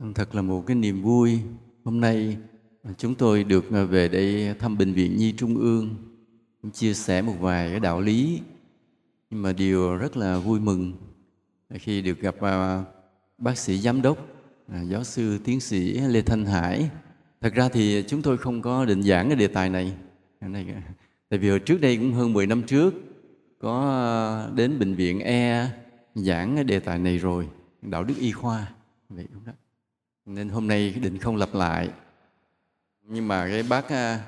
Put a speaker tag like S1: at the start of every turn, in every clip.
S1: Vâng, thật là một cái niềm vui. Hôm nay à, chúng tôi được à, về đây thăm Bệnh viện Nhi Trung ương, chia sẻ một vài cái đạo lý. Nhưng mà điều rất là vui mừng khi được gặp à, bác sĩ giám đốc, giáo sư tiến sĩ Lê Thanh Hải. Thật ra thì chúng tôi không có định giảng cái đề tài này. Tại vì hồi trước đây cũng hơn 10 năm trước có đến bệnh viện E giảng cái đề tài này rồi, đạo đức y khoa. Vậy đúng đó nên hôm nay định không lặp lại. Nhưng mà cái bác à,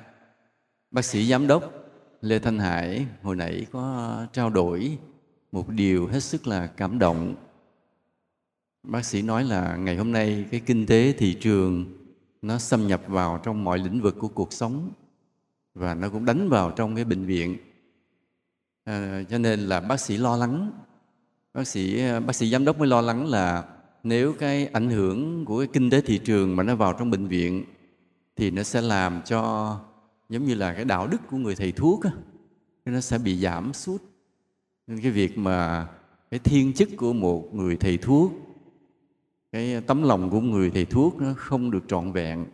S1: bác sĩ giám đốc lê thanh hải hồi nãy có trao đổi một điều hết sức là cảm động. Bác sĩ nói là ngày hôm nay cái kinh tế thị trường nó xâm nhập vào trong mọi lĩnh vực của cuộc sống và nó cũng đánh vào trong cái bệnh viện. À, cho nên là bác sĩ lo lắng. Bác sĩ à, bác sĩ giám đốc mới lo lắng là nếu cái ảnh hưởng của cái kinh tế thị trường mà nó vào trong bệnh viện thì nó sẽ làm cho giống như là cái đạo đức của người thầy thuốc á, nó sẽ bị giảm sút. Nên cái việc mà cái thiên chức của một người thầy thuốc cái tấm lòng của người thầy thuốc nó không được trọn vẹn.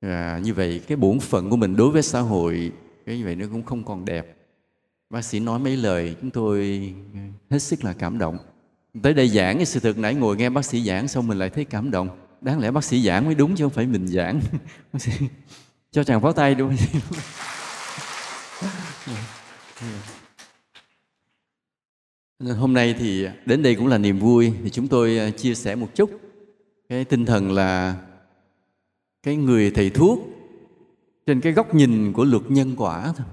S1: Và như vậy cái bổn phận của mình đối với xã hội cái như vậy nó cũng không còn đẹp. Bác sĩ nói mấy lời chúng tôi hết sức là cảm động tới đây giảng cái sự thực nãy ngồi nghe bác sĩ giảng xong mình lại thấy cảm động. Đáng lẽ bác sĩ giảng mới đúng chứ không phải mình giảng. Cho chàng pháo tay đúng không hôm nay thì đến đây cũng là niềm vui thì chúng tôi à, chia sẻ một chút cái tinh thần là cái người thầy thuốc trên cái góc nhìn của luật nhân quả thôi.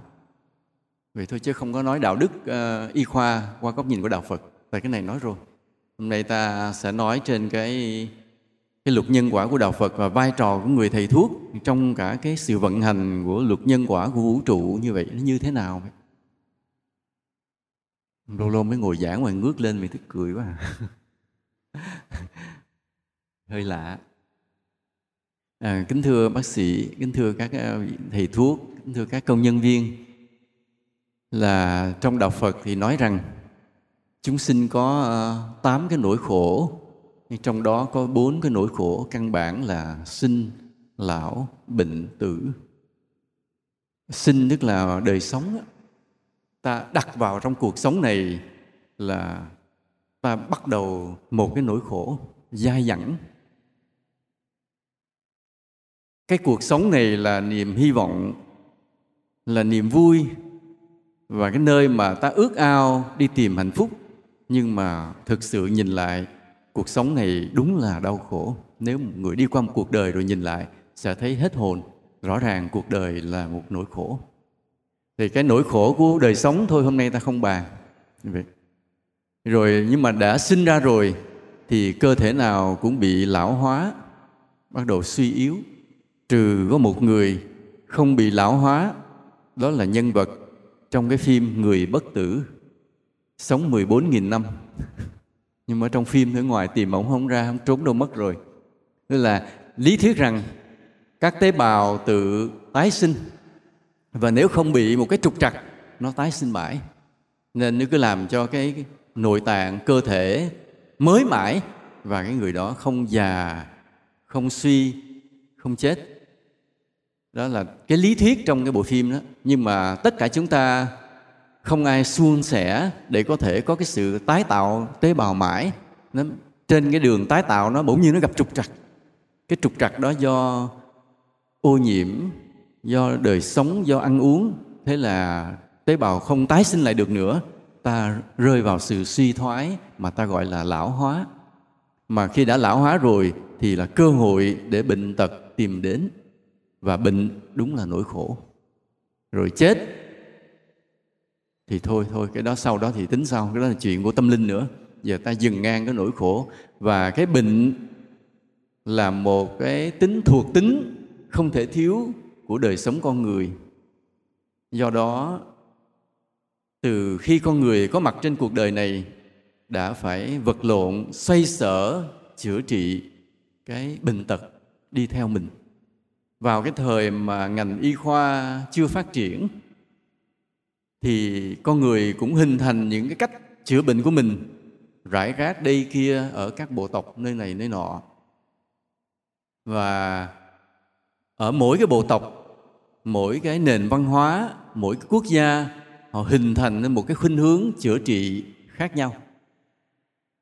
S1: Vậy thôi chứ không có nói đạo đức uh, y khoa qua góc nhìn của đạo phật. Tại cái này nói rồi hôm nay ta sẽ nói trên cái cái luật nhân quả của đạo Phật và vai trò của người thầy thuốc trong cả cái sự vận hành của luật nhân quả của vũ trụ như vậy nó như thế nào lâu lâu mới ngồi giảng mà ngước lên mình thích cười quá à. hơi lạ. À, kính thưa bác sĩ kính thưa các à, thầy thuốc kính thưa các công nhân viên. Là trong đạo Phật thì nói rằng chúng sinh có ờ, tám cái nỗi khổ, trong đó có bốn cái nỗi khổ căn bản là sinh, lão, bệnh, tử. Sinh tức là đời sống ta đặt vào trong cuộc sống này là ta bắt đầu một cái nỗi khổ dai dẳng. Cái cuộc sống này là niềm hy vọng, là niềm vui và cái nơi mà ta ước ao đi tìm hạnh phúc nhưng mà thực sự nhìn lại, cuộc sống này đúng là đau khổ. Nếu một người đi qua một cuộc đời rồi nhìn lại, sẽ thấy hết hồn. Rõ ràng cuộc đời là một nỗi khổ. Thì cái nỗi khổ của đời sống thôi, hôm nay ta không bàn. Vậy. Rồi, nhưng mà đã sinh ra rồi, thì cơ thể nào cũng bị lão hóa, bắt đầu suy yếu. Trừ có một người không bị lão hóa, đó là nhân vật trong cái phim người bất tử sống 14.000 năm. Nhưng mà trong phim ở ngoài tìm ổng không ra, không trốn đâu, mất rồi. Tức là lý thuyết rằng các tế bào tự tái sinh. Và nếu không bị một cái trục trặc, nó tái sinh mãi. Nên nó cứ làm cho cái nội tạng, cơ thể mới mãi. Và cái người đó không già, không suy, không chết. Đó là cái lý thuyết trong cái bộ phim đó. Nhưng mà tất cả chúng ta không ai suôn sẻ để có thể có cái sự tái tạo tế bào mãi. Nó, trên cái đường tái tạo nó bỗng nhiên nó gặp trục trặc. Cái trục trặc đó do ô nhiễm do đời sống do ăn uống. Thế là tế bào không tái sinh lại được nữa. Ta rơi vào sự suy thoái mà ta gọi là lão hóa. Mà khi đã lão hóa rồi thì là cơ hội để bệnh tật tìm đến. Và bệnh đúng là nỗi khổ. Rồi chết thì thôi thôi, cái đó sau đó thì tính sau, cái đó là chuyện của tâm linh nữa. Giờ ta dừng ngang cái nỗi khổ. Và cái bệnh là một cái tính thuộc tính không thể thiếu của đời sống con người. Do đó, từ khi con người có mặt trên cuộc đời này, đã phải vật lộn, xoay sở, chữa trị cái bệnh tật đi theo mình. Vào cái thời mà ngành y khoa chưa phát triển thì con người cũng hình thành những cái cách chữa bệnh của mình, rải rác đây kia ở các bộ tộc nơi này nơi nọ. Và ở mỗi cái bộ tộc, mỗi cái nền văn hóa, mỗi cái quốc gia, họ hình thành nên một cái khuynh hướng chữa trị khác nhau.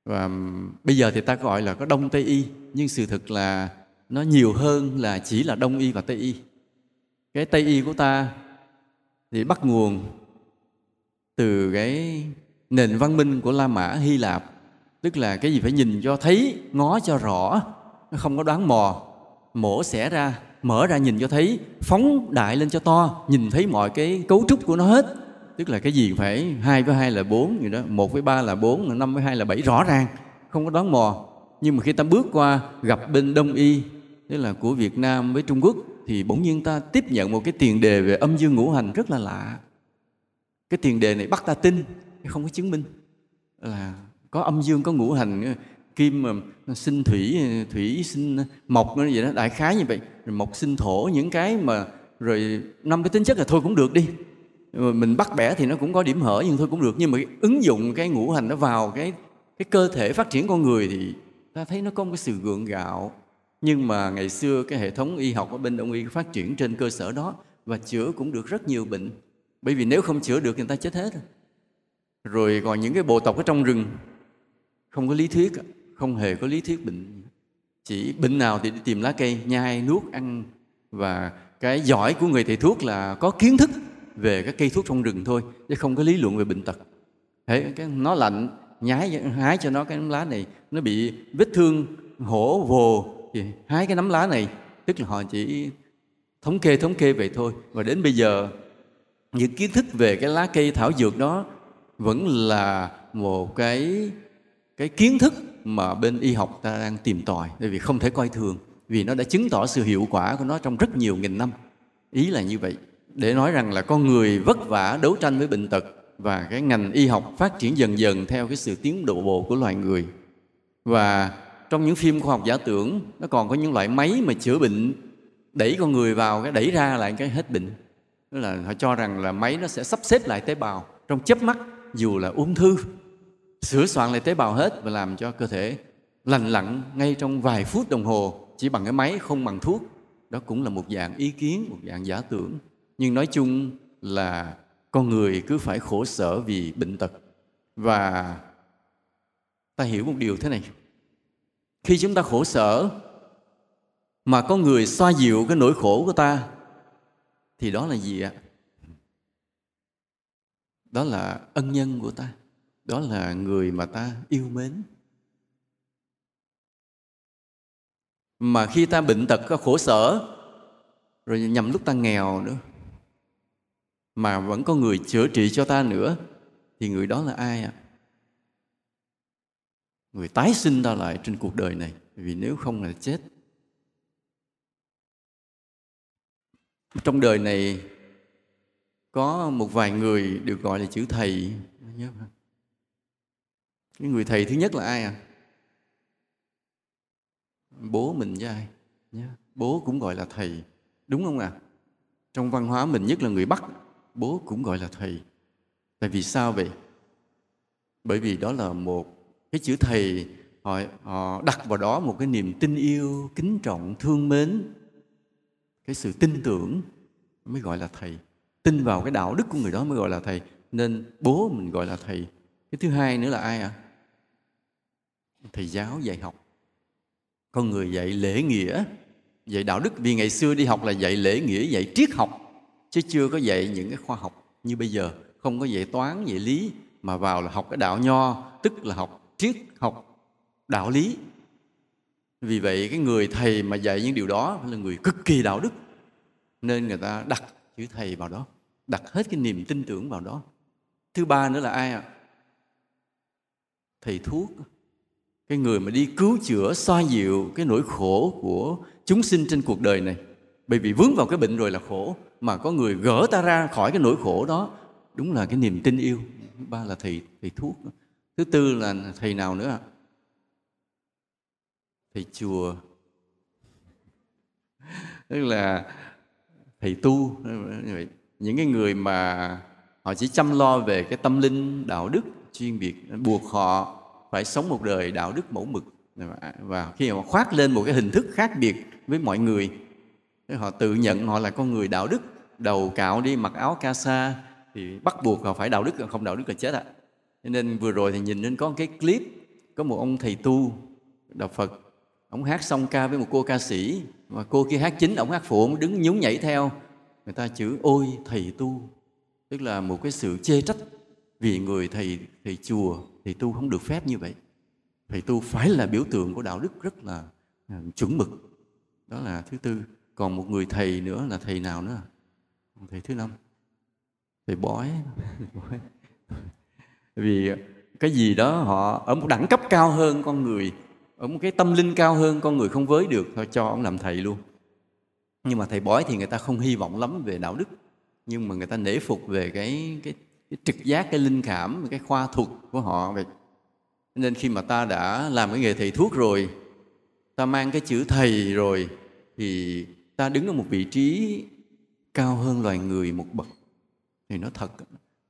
S1: Và bây giờ thì ta gọi là có đông tây y, nhưng sự thực là nó nhiều hơn là chỉ là đông y và tây y. Cái tây y của ta thì bắt nguồn từ cái nền văn minh của la mã, hy lạp. Tức là cái gì phải nhìn cho thấy, ngó cho rõ nó không có đoán mò. Mổ xẻ ra, mở ra nhìn cho thấy, phóng đại lên cho to, nhìn thấy mọi cái cấu trúc của nó hết. Tức là cái gì phải hai với hai là bốn gì đó, một với ba là bốn, năm với hai là bảy, rõ ràng, không có đoán mò. Nhưng mà khi ta bước qua, gặp bên đông y, tức là của việt nam với trung quốc, thì bỗng nhiên ta tiếp nhận một cái tiền đề về âm dương ngũ hành rất là lạ cái tiền đề này bắt ta tin không có chứng minh. Là có âm dương, có ngũ hành, kim, mà sinh thủy thủy sinh mộc, nó vậy đó, đại khái như vậy. Rồi mộc sinh thổ, những cái mà rồi năm cái tính chất là thôi cũng được đi. Mình bắt bẻ thì nó cũng có điểm hở, nhưng thôi cũng được. Nhưng mà ứng dụng cái ngũ hành nó vào cái cái cơ thể phát triển con người thì ta thấy nó có một cái sự gượng gạo. Nhưng mà ngày xưa cái hệ thống y học ở bên đông y phát triển trên cơ sở đó và chữa cũng được rất nhiều bệnh bởi vì nếu không chữa được thì người ta chết hết rồi. Còn những cái bộ tộc ở trong rừng không có lý thuyết không hề có lý thuyết bệnh. Chỉ bệnh nào thì đi tìm lá cây nhai nuốt ăn. Và cái giỏi của người thầy thuốc là có kiến thức về các cây thuốc trong rừng thôi chứ không có lý luận về bệnh tật. Thế, cái nó lạnh nhái hái cho nó cái nấm lá này nó bị vết thương hổ vồ thì hái cái nắm lá này. Tức là họ chỉ thống kê thống kê vậy thôi. Và đến bây giờ những kiến thức về cái lá cây thảo dược đó vẫn là một cái cái kiến thức mà bên y học ta đang tìm tòi. Bởi vì không thể coi thường, vì nó đã chứng tỏ sự hiệu quả của nó trong rất nhiều nghìn năm. Ý là như vậy. Để nói rằng là con người vất vả đấu tranh với bệnh tật và cái ngành y học phát triển dần dần theo cái sự tiến độ bộ của loài người. Và trong những phim khoa học giả tưởng, nó còn có những loại máy mà chữa bệnh, đẩy con người vào cái, đẩy ra lại cái hết bệnh tức là họ cho rằng là máy nó sẽ sắp xếp lại tế bào trong chớp mắt, dù là ung thư. Sửa soạn lại tế bào hết và làm cho cơ thể lành lặn ngay trong vài phút đồng hồ, chỉ bằng cái máy không bằng thuốc. Đó cũng là một dạng ý kiến, một dạng giả tưởng. Nhưng nói chung là con người cứ phải khổ sở vì bệnh tật. Và ta hiểu một điều thế này. Khi chúng ta khổ sở mà có người xoa dịu cái nỗi khổ của ta thì đó là gì ạ? Đó là ân nhân của ta. Đó là người mà ta yêu mến. Mà khi ta bệnh tật có khổ sở, rồi nhằm lúc ta nghèo nữa, mà vẫn có người chữa trị cho ta nữa, thì người đó là ai ạ? Người tái sinh ta lại trên cuộc đời này. Vì nếu không là chết trong đời này có một vài người được gọi là chữ thầy. Nhớ không? cái người thầy thứ nhất là ai à? Bố mình với ai? Nhớ. Bố cũng gọi là thầy. Đúng không ạ? À? trong văn hóa mình nhất là người bắc bố cũng gọi là thầy. Tại vì sao vậy? Bởi vì đó là một cái chữ thầy. Họ, họ đặt vào đó một cái niềm tin yêu kính trọng thương mến cái sự tin tưởng mới gọi là thầy. Tin vào cái đạo đức của người đó mới gọi là thầy. Nên bố mình gọi là thầy. Cái thứ hai nữa là ai ạ? À? thầy giáo dạy học. Con người dạy lễ nghĩa, dạy đạo đức. Vì ngày xưa đi học là dạy lễ nghĩa, dạy triết học, chứ chưa có dạy những cái khoa học như bây giờ. Không có dạy toán, dạy lý, mà vào là học cái đạo nho, tức là học triết, học đạo lý vì vậy, cái người thầy mà dạy những điều đó là người cực kỳ đạo đức. Nên người ta đặt chữ thầy vào đó, đặt hết cái niềm tin tưởng vào đó. Thứ ba nữa là ai ạ? Thầy thuốc. Cái người mà đi cứu chữa, xoa dịu cái nỗi khổ của chúng sinh trên cuộc đời này. Bởi vì vướng vào cái bệnh rồi là khổ, mà có người gỡ ta ra khỏi cái nỗi khổ đó, đúng là cái niềm tin yêu. Thứ ba là thầy thầy thuốc. Thứ tư là thầy nào nữa ạ? Thầy chùa. Tức là thầy tu. Những cái người mà họ chỉ chăm lo về cái tâm linh, đạo đức, chuyên biệt, buộc họ phải sống một đời đạo đức mẫu mực. Và khi mà khoác lên một cái hình thức khác biệt với mọi người, họ tự nhận họ là con người đạo đức, đầu cạo đi, mặc áo ca sa, thì bắt buộc họ phải đạo đức, không đạo đức là chết ạ. À. nên vừa rồi thì nhìn nên có cái clip, có một ông thầy tu, đạo phật ông hát song ca với một cô ca sĩ, và cô kia hát chính, ông hát phụ, ông đứng nhún nhảy theo. Người ta chữ, ôi, thầy tu. Tức là một cái sự chê trách vì người thầy thầy chùa, thầy tu không được phép như vậy. Thầy tu phải là biểu tượng của đạo đức rất là à, chuẩn mực. Đó là thứ tư. Còn một người thầy nữa là thầy nào nữa? Thầy thứ năm thầy bói. Vì cái gì đó họ ở một đẳng cấp cao hơn con người ở một cái tâm linh cao hơn con người không với được thôi cho ông làm thầy luôn. Nhưng mà thầy bói thì người ta không hy vọng lắm về đạo đức nhưng mà người ta nể phục về cái cái, cái trực giác cái linh cảm cái khoa thuật của họ vậy nên khi mà ta đã làm cái nghề thầy thuốc rồi ta mang cái chữ thầy rồi thì ta đứng ở một vị trí cao hơn loài người một bậc. Thì nó thật.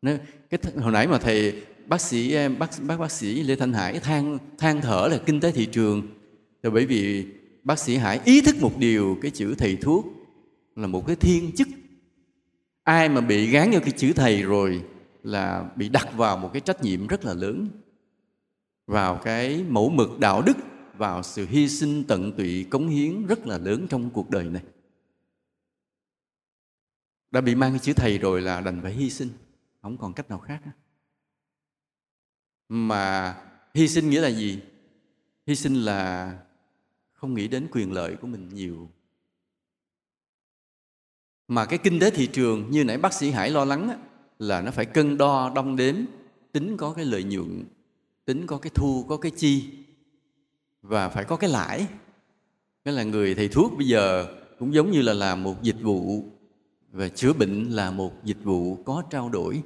S1: Nó, cái hồi nãy mà thầy bác sĩ ờ, bác bác bác sĩ Lê Thanh Hải than than thở là kinh tế thị trường. Là bởi vì bác sĩ Hải ý thức một điều, cái chữ thầy thuốc là một cái thiên chức. Ai mà bị gán vô cái chữ thầy rồi là bị đặt vào một cái trách nhiệm rất là lớn. Vào cái mẫu mực đạo đức, vào sự hy sinh tận tụy cống hiến rất là lớn trong cuộc đời này. Đã bị mang cái chữ thầy rồi là đành phải hy sinh. Không còn cách nào khác mà hy sinh nghĩa là gì? Hy sinh là không nghĩ đến quyền lợi của mình nhiều. Mà cái kinh tế thị trường như nãy bác sĩ hải lo lắng á, là nó phải cân đo đong đếm tính có cái lợi nhuận tính có cái thu có cái chi và phải có cái lãi. Cái là người thầy thuốc bây giờ cũng giống như là làm một dịch vụ và chữa bệnh là một dịch vụ có trao đổi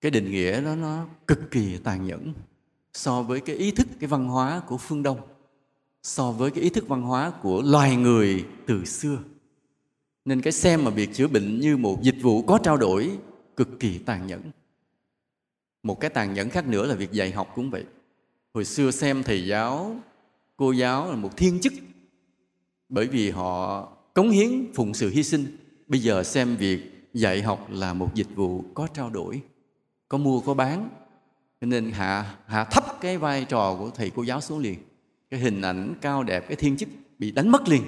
S1: cái định nghĩa đó nó cực kỳ tàn nhẫn so với cái ý thức, cái văn hóa của phương đông, so với cái ý thức văn hóa của loài người từ xưa. Nên cái xem mà việc chữa bệnh như một dịch vụ có trao đổi cực kỳ tàn nhẫn. Một cái tàn nhẫn khác nữa là việc dạy học cũng vậy. Hồi xưa xem thầy giáo, cô giáo là một thiên chức, bởi vì họ cống hiến phụng sự hy sinh. Bây giờ xem việc dạy học là một dịch vụ có trao đổi có mua, có bán. Cho nên hạ hạ thấp cái vai trò của thầy cô giáo xuống liền. Cái hình ảnh cao đẹp, cái thiên chức bị đánh mất liền.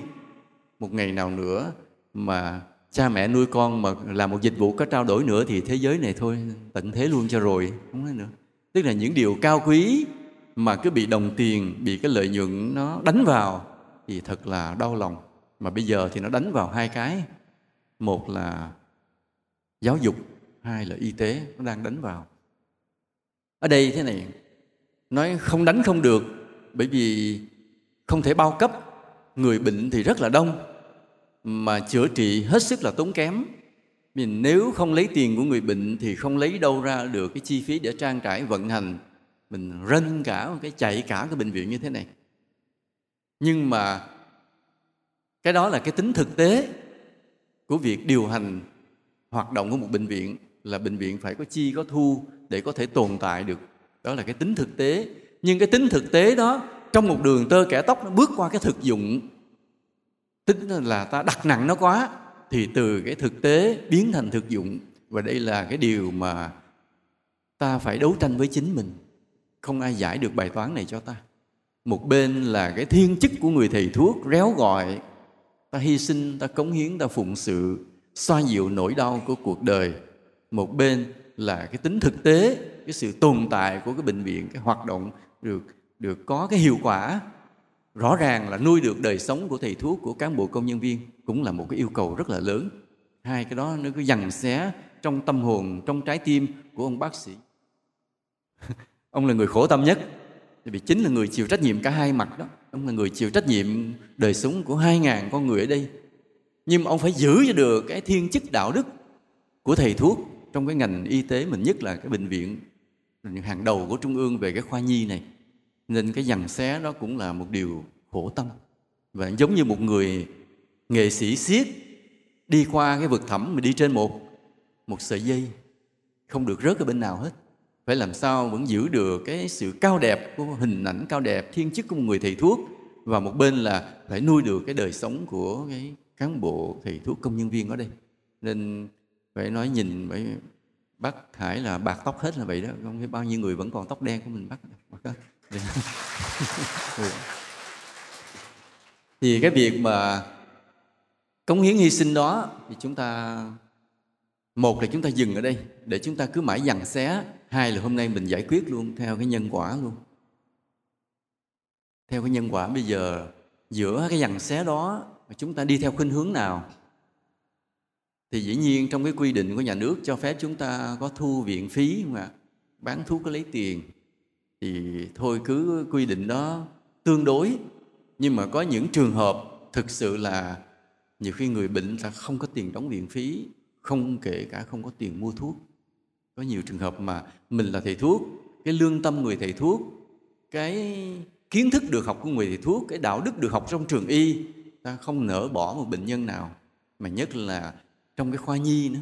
S1: Một ngày nào nữa mà cha mẹ nuôi con mà làm một dịch vụ có trao đổi nữa thì thế giới này thôi, tận thế luôn cho rồi. Không nói nữa. Tức là những điều cao quý mà cứ bị đồng tiền, bị cái lợi nhuận nó đánh vào thì thật là đau lòng. Mà bây giờ thì nó đánh vào hai cái. Một là giáo dục hai là y tế, nó đang đánh vào. Ở đây thế này, nói không đánh không được, bởi vì không thể bao cấp. Người bệnh thì rất là đông, mà chữa trị hết sức là tốn kém. Mình nếu không lấy tiền của người bệnh thì không lấy đâu ra được cái chi phí để trang trải, vận hành. Mình rên cả, cái chạy cả cái bệnh viện như thế này. Nhưng mà cái đó là cái tính thực tế của việc điều hành hoạt động của một bệnh viện là bệnh viện phải có chi, có thu để có thể tồn tại được. Đó là cái tính thực tế. Nhưng cái tính thực tế đó, trong một đường tơ kẻ tóc nó bước qua cái thực dụng. Tính là ta đặt nặng nó quá, thì từ cái thực tế biến thành thực dụng. Và đây là cái điều mà ta phải đấu tranh với chính mình. Không ai giải được bài toán này cho ta. Một bên là cái thiên chức của người thầy thuốc réo gọi. Ta hy sinh, ta cống hiến, ta phụng sự, xoa dịu nỗi đau của cuộc đời một bên là cái tính thực tế, cái sự tồn tại của cái bệnh viện, cái hoạt động được được có cái hiệu quả. Rõ ràng là nuôi được đời sống của thầy thuốc, của cán bộ công nhân viên cũng là một cái yêu cầu rất là lớn. Hai cái đó nó cứ dằn xé trong tâm hồn, trong trái tim của ông bác sĩ. Ông là người khổ tâm nhất vì chính là người chịu trách nhiệm cả hai mặt đó. Ông là người chịu trách nhiệm đời sống của hai ngàn con người ở đây. Nhưng mà ông phải giữ cho được cái thiên chức đạo đức của thầy thuốc trong cái ngành y tế mình nhất là cái bệnh viện hàng đầu của trung ương về cái khoa nhi này, nên cái dằn xé đó cũng là một điều khổ tâm. Và giống như một người nghệ sĩ siết đi qua cái vực thẳm mà đi trên một một sợi dây, không được rớt ở bên nào hết. Phải làm sao vẫn giữ được cái sự cao đẹp của hình ảnh cao đẹp, thiên chức của một người thầy thuốc và một bên là phải nuôi được cái đời sống của cái cán bộ thầy thuốc công nhân viên ở đây. Nên phải nói nhìn, phải bắt hải là bạc tóc hết là vậy đó. Không biết bao nhiêu người vẫn còn tóc đen của mình bắt thì cái việc mà cống hiến hy sinh đó thì chúng ta, một là chúng ta dừng ở đây, để chúng ta cứ mãi dằn xé. Hai là hôm nay mình giải quyết luôn theo cái nhân quả luôn. Theo cái nhân quả bây giờ, giữa cái dằn xé đó mà chúng ta đi theo khuynh hướng nào? Thì dĩ nhiên trong cái quy định của nhà nước cho phép chúng ta có thu viện phí mà bán thuốc có lấy tiền, thì thôi cứ quy định đó tương đối. Nhưng mà có những trường hợp thực sự là nhiều khi người bệnh là không có tiền đóng viện phí, không kể cả không có tiền mua thuốc. Có nhiều trường hợp mà mình là thầy thuốc, cái lương tâm người thầy thuốc, cái kiến thức được học của người thầy thuốc, cái đạo đức được học trong trường y, ta không nỡ bỏ một bệnh nhân nào. Mà nhất là trong cái khoa nhi nữa,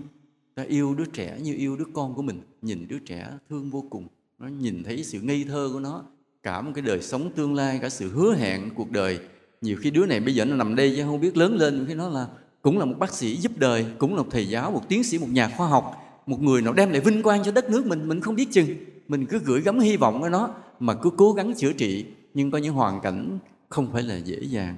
S1: ta yêu đứa trẻ như yêu đứa con của mình, nhìn đứa trẻ thương vô cùng. Nó nhìn thấy sự ngây thơ của nó, cả một cái đời sống tương lai, cả sự hứa hẹn cuộc đời. Nhiều khi đứa này bây giờ nó nằm đây chứ không biết lớn lên khi nó là, cũng là một bác sĩ giúp đời, cũng là một thầy giáo, một tiến sĩ, một nhà khoa học, một người nào đem lại vinh quang cho đất nước mình mình không biết chừng. Mình cứ gửi gắm hy vọng ở nó, mà cứ cố gắng chữa trị. Nhưng có những hoàn cảnh không phải là dễ dàng,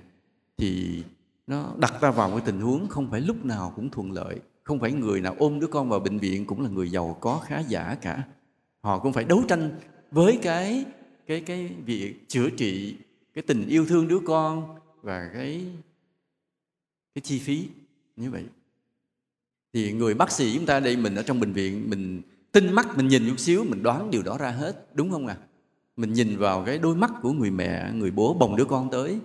S1: thì nó đặt ta vào cái tình huống không phải lúc nào cũng thuận lợi, không phải người nào ôm đứa con vào bệnh viện cũng là người giàu có khá giả cả họ cũng phải đấu tranh với cái cái cái việc chữa trị cái tình yêu thương đứa con và cái cái chi phí như vậy thì người bác sĩ chúng ta đây mình ở trong bệnh viện, mình tinh mắt, mình nhìn chút xíu, mình đoán điều đó ra hết, đúng không ạ à? mình nhìn vào cái đôi mắt của người mẹ, người bố bồng đứa con tới,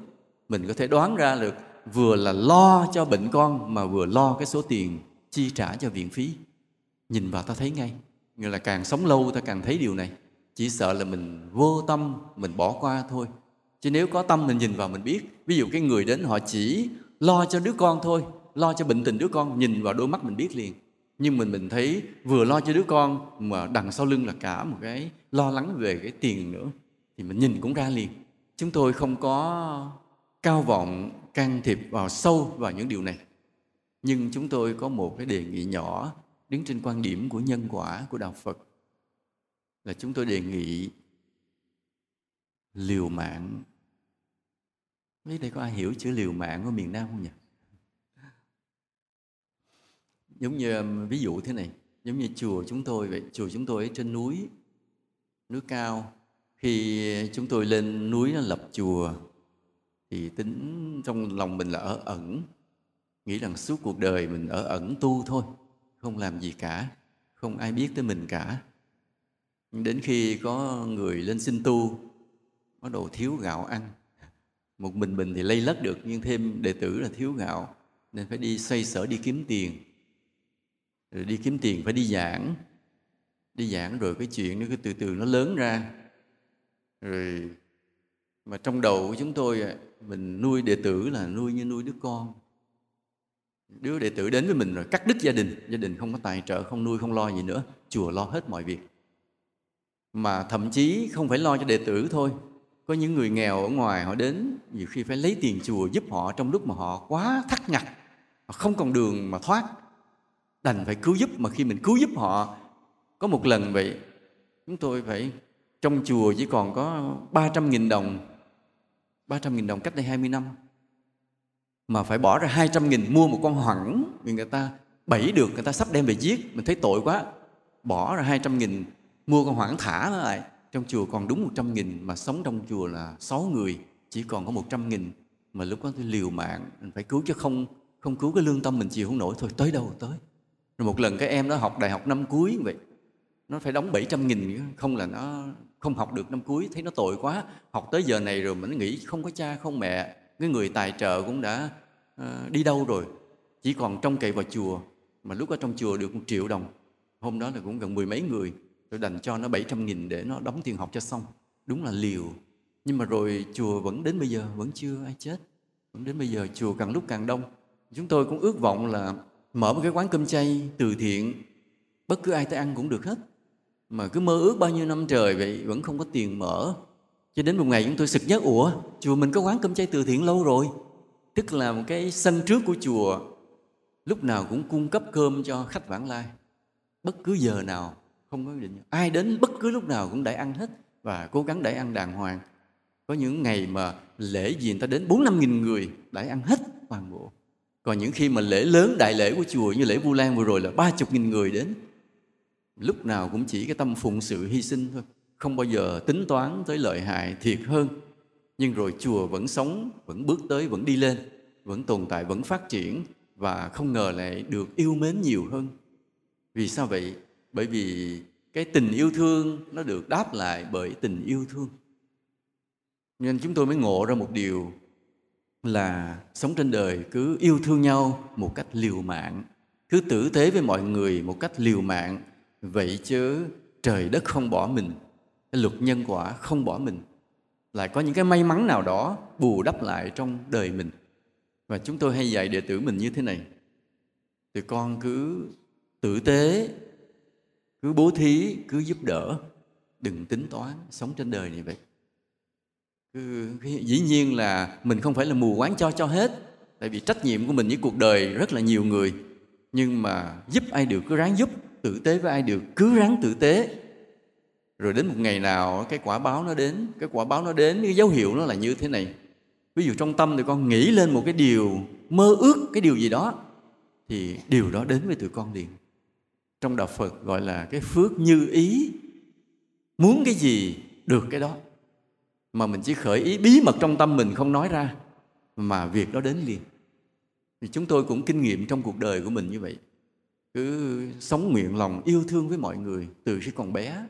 S1: mình có thể đoán ra được vừa là lo cho bệnh con mà vừa lo cái số tiền chi trả cho viện phí. Nhìn vào ta thấy ngay, nghĩa là càng sống lâu ta càng thấy điều này. Chỉ sợ là mình vô tâm, mình bỏ qua thôi. Chứ nếu có tâm mình nhìn vào mình biết, ví dụ cái người đến họ chỉ lo cho đứa con thôi, lo cho bệnh tình đứa con, nhìn vào đôi mắt mình biết liền. Nhưng mình mình thấy vừa lo cho đứa con mà đằng sau lưng là cả một cái lo lắng về cái tiền nữa, thì mình nhìn cũng ra liền. Chúng tôi không có cao vọng can thiệp vào sâu vào những điều này nhưng chúng tôi có một cái đề nghị nhỏ đứng trên quan điểm của nhân quả của đạo phật là chúng tôi đề nghị liều mạng Biết đây có ai hiểu chữ liều mạng ở miền Nam không nhỉ? Giống như um, ví dụ thế này, giống như chùa chúng tôi vậy, chùa chúng tôi ở trên núi, núi cao. Khi chúng tôi lên núi lập chùa thì tính trong lòng mình là ở ẩn, nghĩ rằng suốt cuộc đời mình ở ẩn tu thôi, không làm gì cả, không ai biết tới mình cả. Đến khi có người lên xin tu, có đồ thiếu gạo ăn, một mình mình thì lây lất được nhưng thêm đệ tử là thiếu gạo nên phải đi xoay sở đi kiếm tiền. Rồi đi kiếm tiền phải đi giảng. Đi giảng rồi cái chuyện nó cứ từ từ nó lớn ra. Rồi mà trong đầu của chúng tôi à, mình nuôi đệ tử là nuôi như nuôi đứa con. Đứa đệ tử đến với mình rồi cắt đứt gia đình gia đình không có tài trợ, không nuôi, không lo gì nữa, chùa lo hết mọi việc. Mà thậm chí không phải lo cho đệ tử thôi. Có những người nghèo ở ngoài, họ đến nhiều khi phải lấy tiền chùa giúp họ trong lúc mà họ quá thắt ngặt, họ không còn đường mà thoát. Đành phải cứu giúp, mà khi mình cứu giúp họ, có một lần vậy, chúng tôi phải trong chùa chỉ còn có 300.000 đồng 300.000 đồng cách đây 20 năm. Mà phải bỏ ra 200.000 mua một con hoẳng vì người ta bẫy được, người ta sắp đem về giết. Mình thấy tội quá. Bỏ ra 200.000 mua con hoảng thả nó lại. Trong chùa còn đúng 100.000 mà sống trong chùa là 6 người. Chỉ còn có 100.000 mà lúc đó tôi liều mạng. Mình phải cứu chứ không không cứu cái lương tâm mình chịu không nổi. Thôi, tới đâu tới. Rồi một lần cái em nó học đại học năm cuối vậy. Nó phải đóng 700 nghìn, không là nó không học được năm cuối thấy nó tội quá. Học tới giờ này rồi mình nghĩ không có cha không mẹ cái người tài trợ cũng đã uh, đi đâu rồi? Chỉ còn trông cậy vào chùa mà lúc ở trong chùa được một triệu đồng. Hôm đó là cũng gần mười mấy người. Tôi đành cho nó 700 nghìn để nó đóng tiền học cho xong. Đúng là liều. Nhưng mà rồi chùa vẫn đến bây giờ vẫn chưa ai chết. Vẫn đến bây giờ chùa càng lúc càng đông. Chúng tôi cũng ước vọng là mở một cái quán cơm chay từ thiện. Bất cứ ai tới ăn cũng được hết mà cứ mơ ước bao nhiêu năm trời vậy, vẫn không có tiền mở. Cho đến một ngày chúng tôi sực nhớ, ủa, chùa mình có quán cơm chay từ thiện lâu rồi. Tức là một cái sân trước của chùa, lúc nào cũng cung cấp cơm cho khách vãng lai. Bất cứ giờ nào, không có định. Ai đến bất cứ lúc nào cũng đãi ăn hết và cố gắng đãi ăn đàng hoàng. Có những ngày mà lễ gì người ta đến bốn năm nghìn người, đãi ăn hết toàn bộ. Còn những khi mà lễ lớn, đại lễ của chùa như lễ vu lan vừa rồi là ba chục nghìn người đến lúc nào cũng chỉ cái tâm phụng sự hy sinh thôi. Không bao giờ tính toán tới lợi hại thiệt hơn. Nhưng rồi chùa vẫn sống, vẫn bước tới, vẫn đi lên, vẫn tồn tại, vẫn phát triển và không ngờ lại được yêu mến nhiều hơn. Vì sao vậy? Bởi vì cái tình yêu thương nó được đáp lại bởi tình yêu thương. Nên chúng tôi mới ngộ ra một điều là sống trên đời cứ yêu thương nhau một cách liều mạng, cứ tử tế với mọi người một cách liều mạng vậy chứ trời đất không bỏ mình luật nhân quả không bỏ mình. Lại có những cái may mắn nào đó bù đắp lại trong đời mình. Và chúng tôi hay dạy đệ tử mình như thế này. Thì con cứ tử tế cứ bố thí cứ giúp đỡ đừng tính toán sống trên đời này vậy. Cứ, dĩ nhiên là mình không phải là mù quáng cho cho hết tại vì trách nhiệm của mình với cuộc đời rất là nhiều người. Nhưng mà giúp ai được cứ ráng giúp tử tế với ai được cứ ráng tử tế. Rồi đến một ngày nào, cái quả báo nó đến, cái quả báo nó đến, cái dấu hiệu nó là như thế này. Ví dụ trong tâm thì con nghĩ lên một cái điều mơ ước, cái điều gì đó, thì điều đó đến với tụi con liền. Trong đạo phật gọi là cái phước như ý. Muốn cái gì được cái đó. Mà mình chỉ khởi ý, bí mật trong tâm mình không nói ra, mà việc đó đến liền. Thì chúng tôi cũng kinh nghiệm trong cuộc đời của mình như vậy cứ sống nguyện lòng yêu thương với mọi người từ khi còn bé.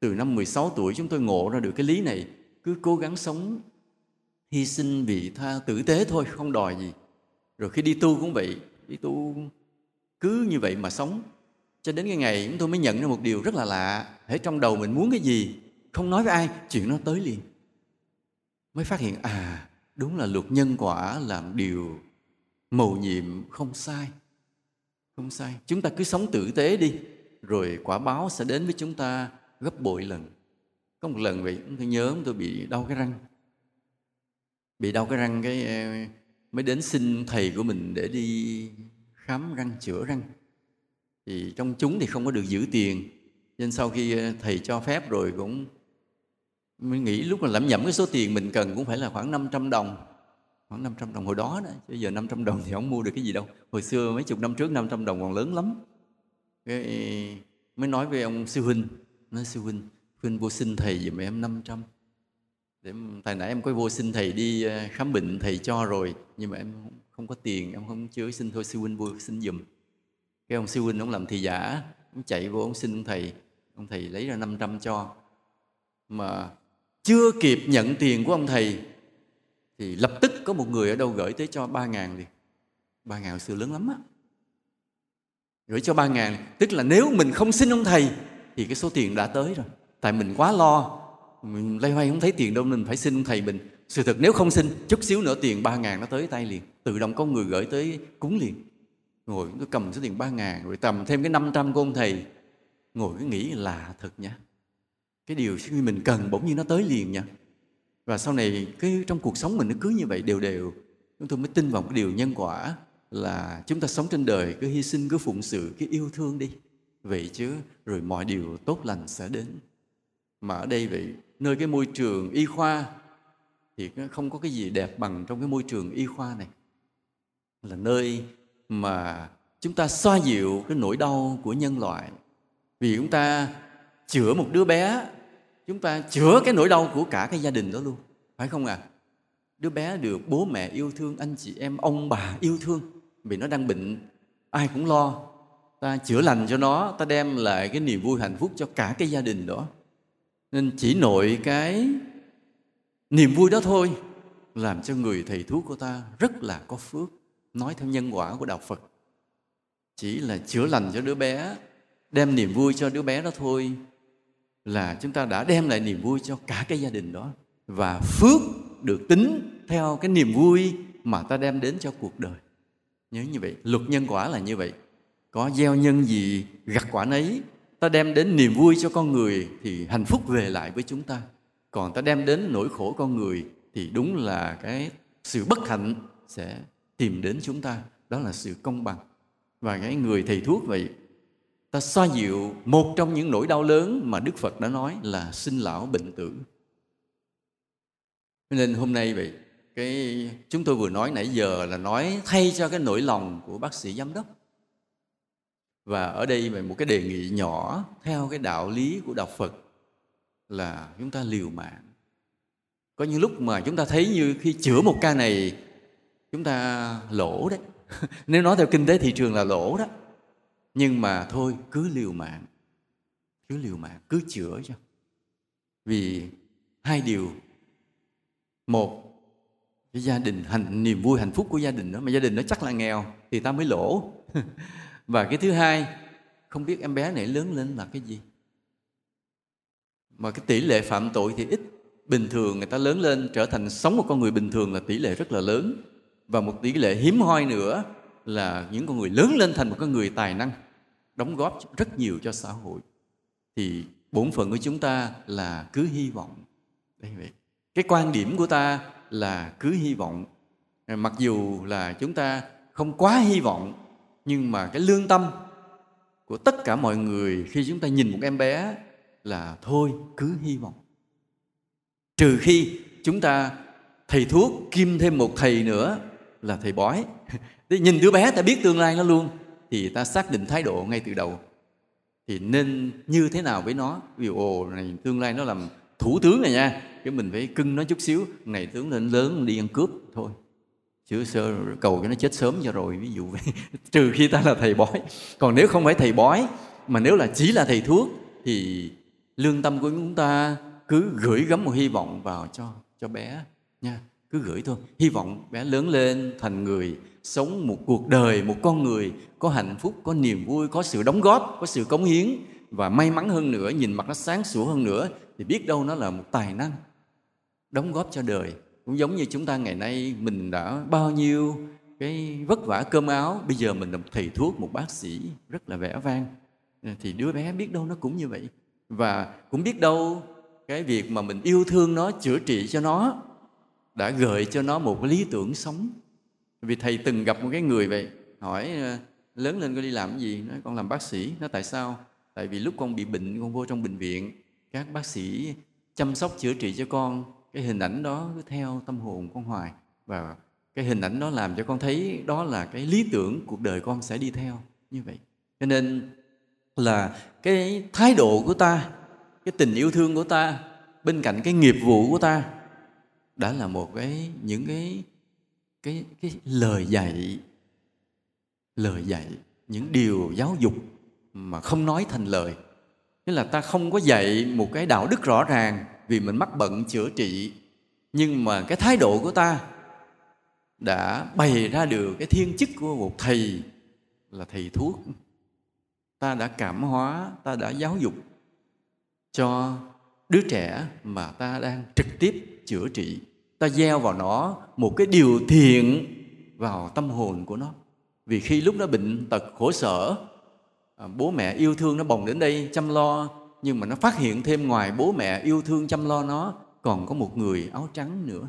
S1: Từ năm 16 tuổi chúng tôi ngộ ra được cái lý này, cứ cố gắng sống, hy sinh vị tha tử tế thôi, không đòi gì. Rồi khi đi tu cũng vậy, đi tu cứ như vậy mà sống. Cho đến cái ngày chúng tôi mới nhận ra một điều rất là lạ hãy trong đầu mình muốn cái gì, không nói với ai, chuyện nó tới liền. Mới phát hiện à đúng là luật nhân quả làm điều mầu nhiệm không sai không sai, chúng ta cứ sống tử tế đi, rồi quả báo sẽ đến với chúng ta gấp bội lần. Có một lần vậy tôi nhớ tôi bị đau cái răng. Bị đau cái răng cái ờ, mới đến xin thầy của mình để đi khám răng, chữa răng. Thì trong chúng thì không có được giữ tiền, nên sau khi ờ, thầy cho phép rồi cũng mới nghĩ lúc mà lẩm nhẩm cái số tiền mình cần cũng phải là khoảng 500 đồng khoảng 500 đồng. Hồi đó đó, chứ giờ 500 đồng thì không mua được cái gì đâu. Hồi xưa mấy chục năm trước 500 đồng còn lớn lắm. Cái mới nói với ông sư huynh, nói sư huynh huynh vô xin thầy giùm em 500 để tại nãy em có vô xin thầy đi ờ, khám bệnh thầy cho rồi, nhưng mà em không có tiền, em không chứa xin thôi, sư huynh vô xin giùm. Cái ông sư huynh ông làm thì giả, ông chạy vô ông xin ông thầy ông thầy lấy ra 500 cho. Mà chưa kịp nhận tiền của ông thầy thì lập tức có một người ở đâu gửi tới cho ba ngàn liền. Ba ngàn xưa lớn lắm á. Gửi cho ba ngàn tức là nếu mình không xin ông thầy, thì cái số tiền đã tới rồi. Tại mình quá lo. Mình lay hoay không thấy tiền đâu nên phải xin ông thầy mình. Sự thật nếu không xin, chút xíu nữa tiền ba ngàn nó tới tay liền. Tự động có người gửi tới cúng liền. Ngồi tôi cầm số tiền ba ngàn, rồi tầm thêm cái năm trăm của ông thầy. Ngồi cứ nghĩ là thật nha cái điều mình cần bỗng nhiên nó tới liền nha và sau này cái trong cuộc sống mình nó cứ như vậy, đều đều. Chúng tôi mới tin vào cái điều nhân quả là chúng ta sống trên đời, cứ hy sinh, cứ phụng sự, cứ yêu thương đi. Vậy chứ, rồi mọi điều tốt lành sẽ đến. Mà ở đây vậy, nơi cái môi trường y khoa thì không có cái gì đẹp bằng trong cái môi trường y khoa này. Là nơi mà chúng ta xoa dịu cái nỗi đau của nhân loại. Vì chúng ta chữa một đứa bé chúng ta chữa cái nỗi đau của cả cái gia đình đó luôn. Phải không ạ? À? đứa bé được bố mẹ yêu thương, anh chị em, ông bà yêu thương. Vì nó đang bệnh, ai cũng lo. Ta chữa lành cho nó, ta đem lại cái niềm vui hạnh phúc cho cả cái gia đình đó. Nên chỉ nội cái niềm vui đó thôi, làm cho người thầy thuốc của ta rất là có phước. Nói theo nhân quả của đạo phật. Chỉ là chữa lành cho đứa bé, đem niềm vui cho đứa bé đó thôi là chúng ta đã đem lại niềm vui cho cả cái gia đình đó và phước được tính theo cái niềm vui mà ta đem đến cho cuộc đời. Nhớ như vậy, luật nhân quả là như vậy. Có gieo nhân gì, gặt quả nấy, ta đem đến niềm vui cho con người thì hạnh phúc về lại với chúng ta. Còn ta đem đến nỗi khổ con người thì đúng là cái sự bất hạnh sẽ tìm đến chúng ta. Đó là sự công bằng. Và cái người thầy thuốc vậy ta xoa dịu một trong những nỗi đau lớn mà đức phật đã nói là sinh lão bệnh tử. Nên hôm nay vậy, cái chúng tôi vừa nói nãy giờ là nói thay cho cái nỗi lòng của bác sĩ giám đốc. Và ở đây về một cái đề nghị nhỏ theo cái đạo lý của đạo Phật là chúng ta liều mạng. Có những lúc mà chúng ta thấy như khi chữa một ca này, chúng ta lỗ đấy. Nếu nói theo kinh tế thị trường là lỗ đó nhưng mà thôi, cứ liều mạng. Cứ liều mạng, cứ chữa cho. Vì hai điều. Một, cái gia đình hành, niềm vui, hạnh phúc của gia đình đó, mà gia đình nó chắc là nghèo thì ta mới lỗ. Và cái thứ hai, không biết em bé này lớn lên là cái gì. Mà cái tỷ lệ phạm tội thì ít. Bình thường người ta lớn lên trở thành sống một con người bình thường là tỷ lệ rất là lớn. Và một tỷ lệ hiếm hoi nữa là những con người lớn lên thành một con người tài năng đóng góp rất nhiều cho xã hội, thì bổn phận của chúng ta là cứ hy vọng. Đây vậy. Cái quan điểm của ta là cứ hy vọng. Mặc dù là chúng ta không quá hy vọng, nhưng mà cái lương tâm của tất cả mọi người khi chúng ta nhìn một em bé là thôi, cứ hy vọng. Trừ khi chúng ta thầy thuốc kim thêm một thầy nữa là thầy bói. Thì nhìn đứa bé ta biết tương lai nó luôn thì ta xác định thái độ ngay từ đầu. Thì nên như thế nào với nó? Ví dụ ồ, này, tương lai nó làm thủ tướng này nha. Cái mình phải cưng nó chút xíu. Này tướng lên lớn, đi ăn cướp, thôi. Chứ sơ, cầu cho nó chết sớm cho rồi, ví dụ vậy. Trừ khi ta là thầy bói. Còn nếu không phải thầy bói, mà nếu là chỉ là thầy thuốc, thì lương tâm của chúng ta cứ gửi gắm một hy vọng vào cho cho bé nha. Cứ gửi thôi. Hy vọng bé lớn lên, thành người sống một cuộc đời, một con người có hạnh phúc, có niềm vui, có sự đóng góp, có sự cống hiến và may mắn hơn nữa, nhìn mặt nó sáng sủa hơn nữa thì biết đâu nó là một tài năng đóng góp cho đời. Cũng giống như chúng ta ngày nay, mình đã bao nhiêu cái vất vả cơm áo, bây giờ mình là một thầy thuốc, một bác sĩ rất là vẻ vang. Ờ, thì đứa bé biết đâu nó cũng như vậy. Và cũng biết đâu cái việc mà mình yêu thương nó, chữa trị cho nó, đã gợi cho nó một lý tưởng sống vì thầy từng gặp một cái người vậy, hỏi ờ, lớn lên con đi làm cái gì? Nói, con làm bác sĩ. Nó tại sao? Tại vì lúc con bị bệnh, con vô trong bệnh viện, các bác sĩ chăm sóc, chữa trị cho con, cái hình ảnh đó cứ theo tâm hồn con hoài và cái hình ảnh đó làm cho con thấy đó là cái lý tưởng cuộc đời con sẽ đi theo như vậy. Cho nên là cái thái độ của ta, cái tình yêu thương của ta, bên cạnh cái nghiệp vụ của ta đã là một cái, những cái cái cái lời dạy lời dạy những điều giáo dục mà không nói thành lời. Tức là ta không có dạy một cái đạo đức rõ ràng vì mình mắc bận chữa trị, nhưng mà cái thái độ của ta đã bày ra được cái thiên chức của một thầy là thầy thuốc. Ta đã cảm hóa, ta đã giáo dục cho đứa trẻ mà ta đang trực tiếp chữa trị ta gieo vào nó một cái điều thiện vào tâm hồn của nó. Vì khi lúc nó bệnh tật khổ sở à, bố mẹ yêu thương nó bồng đến đây chăm lo, nhưng mà nó phát hiện thêm ngoài bố mẹ yêu thương chăm lo nó, còn có một người áo trắng nữa.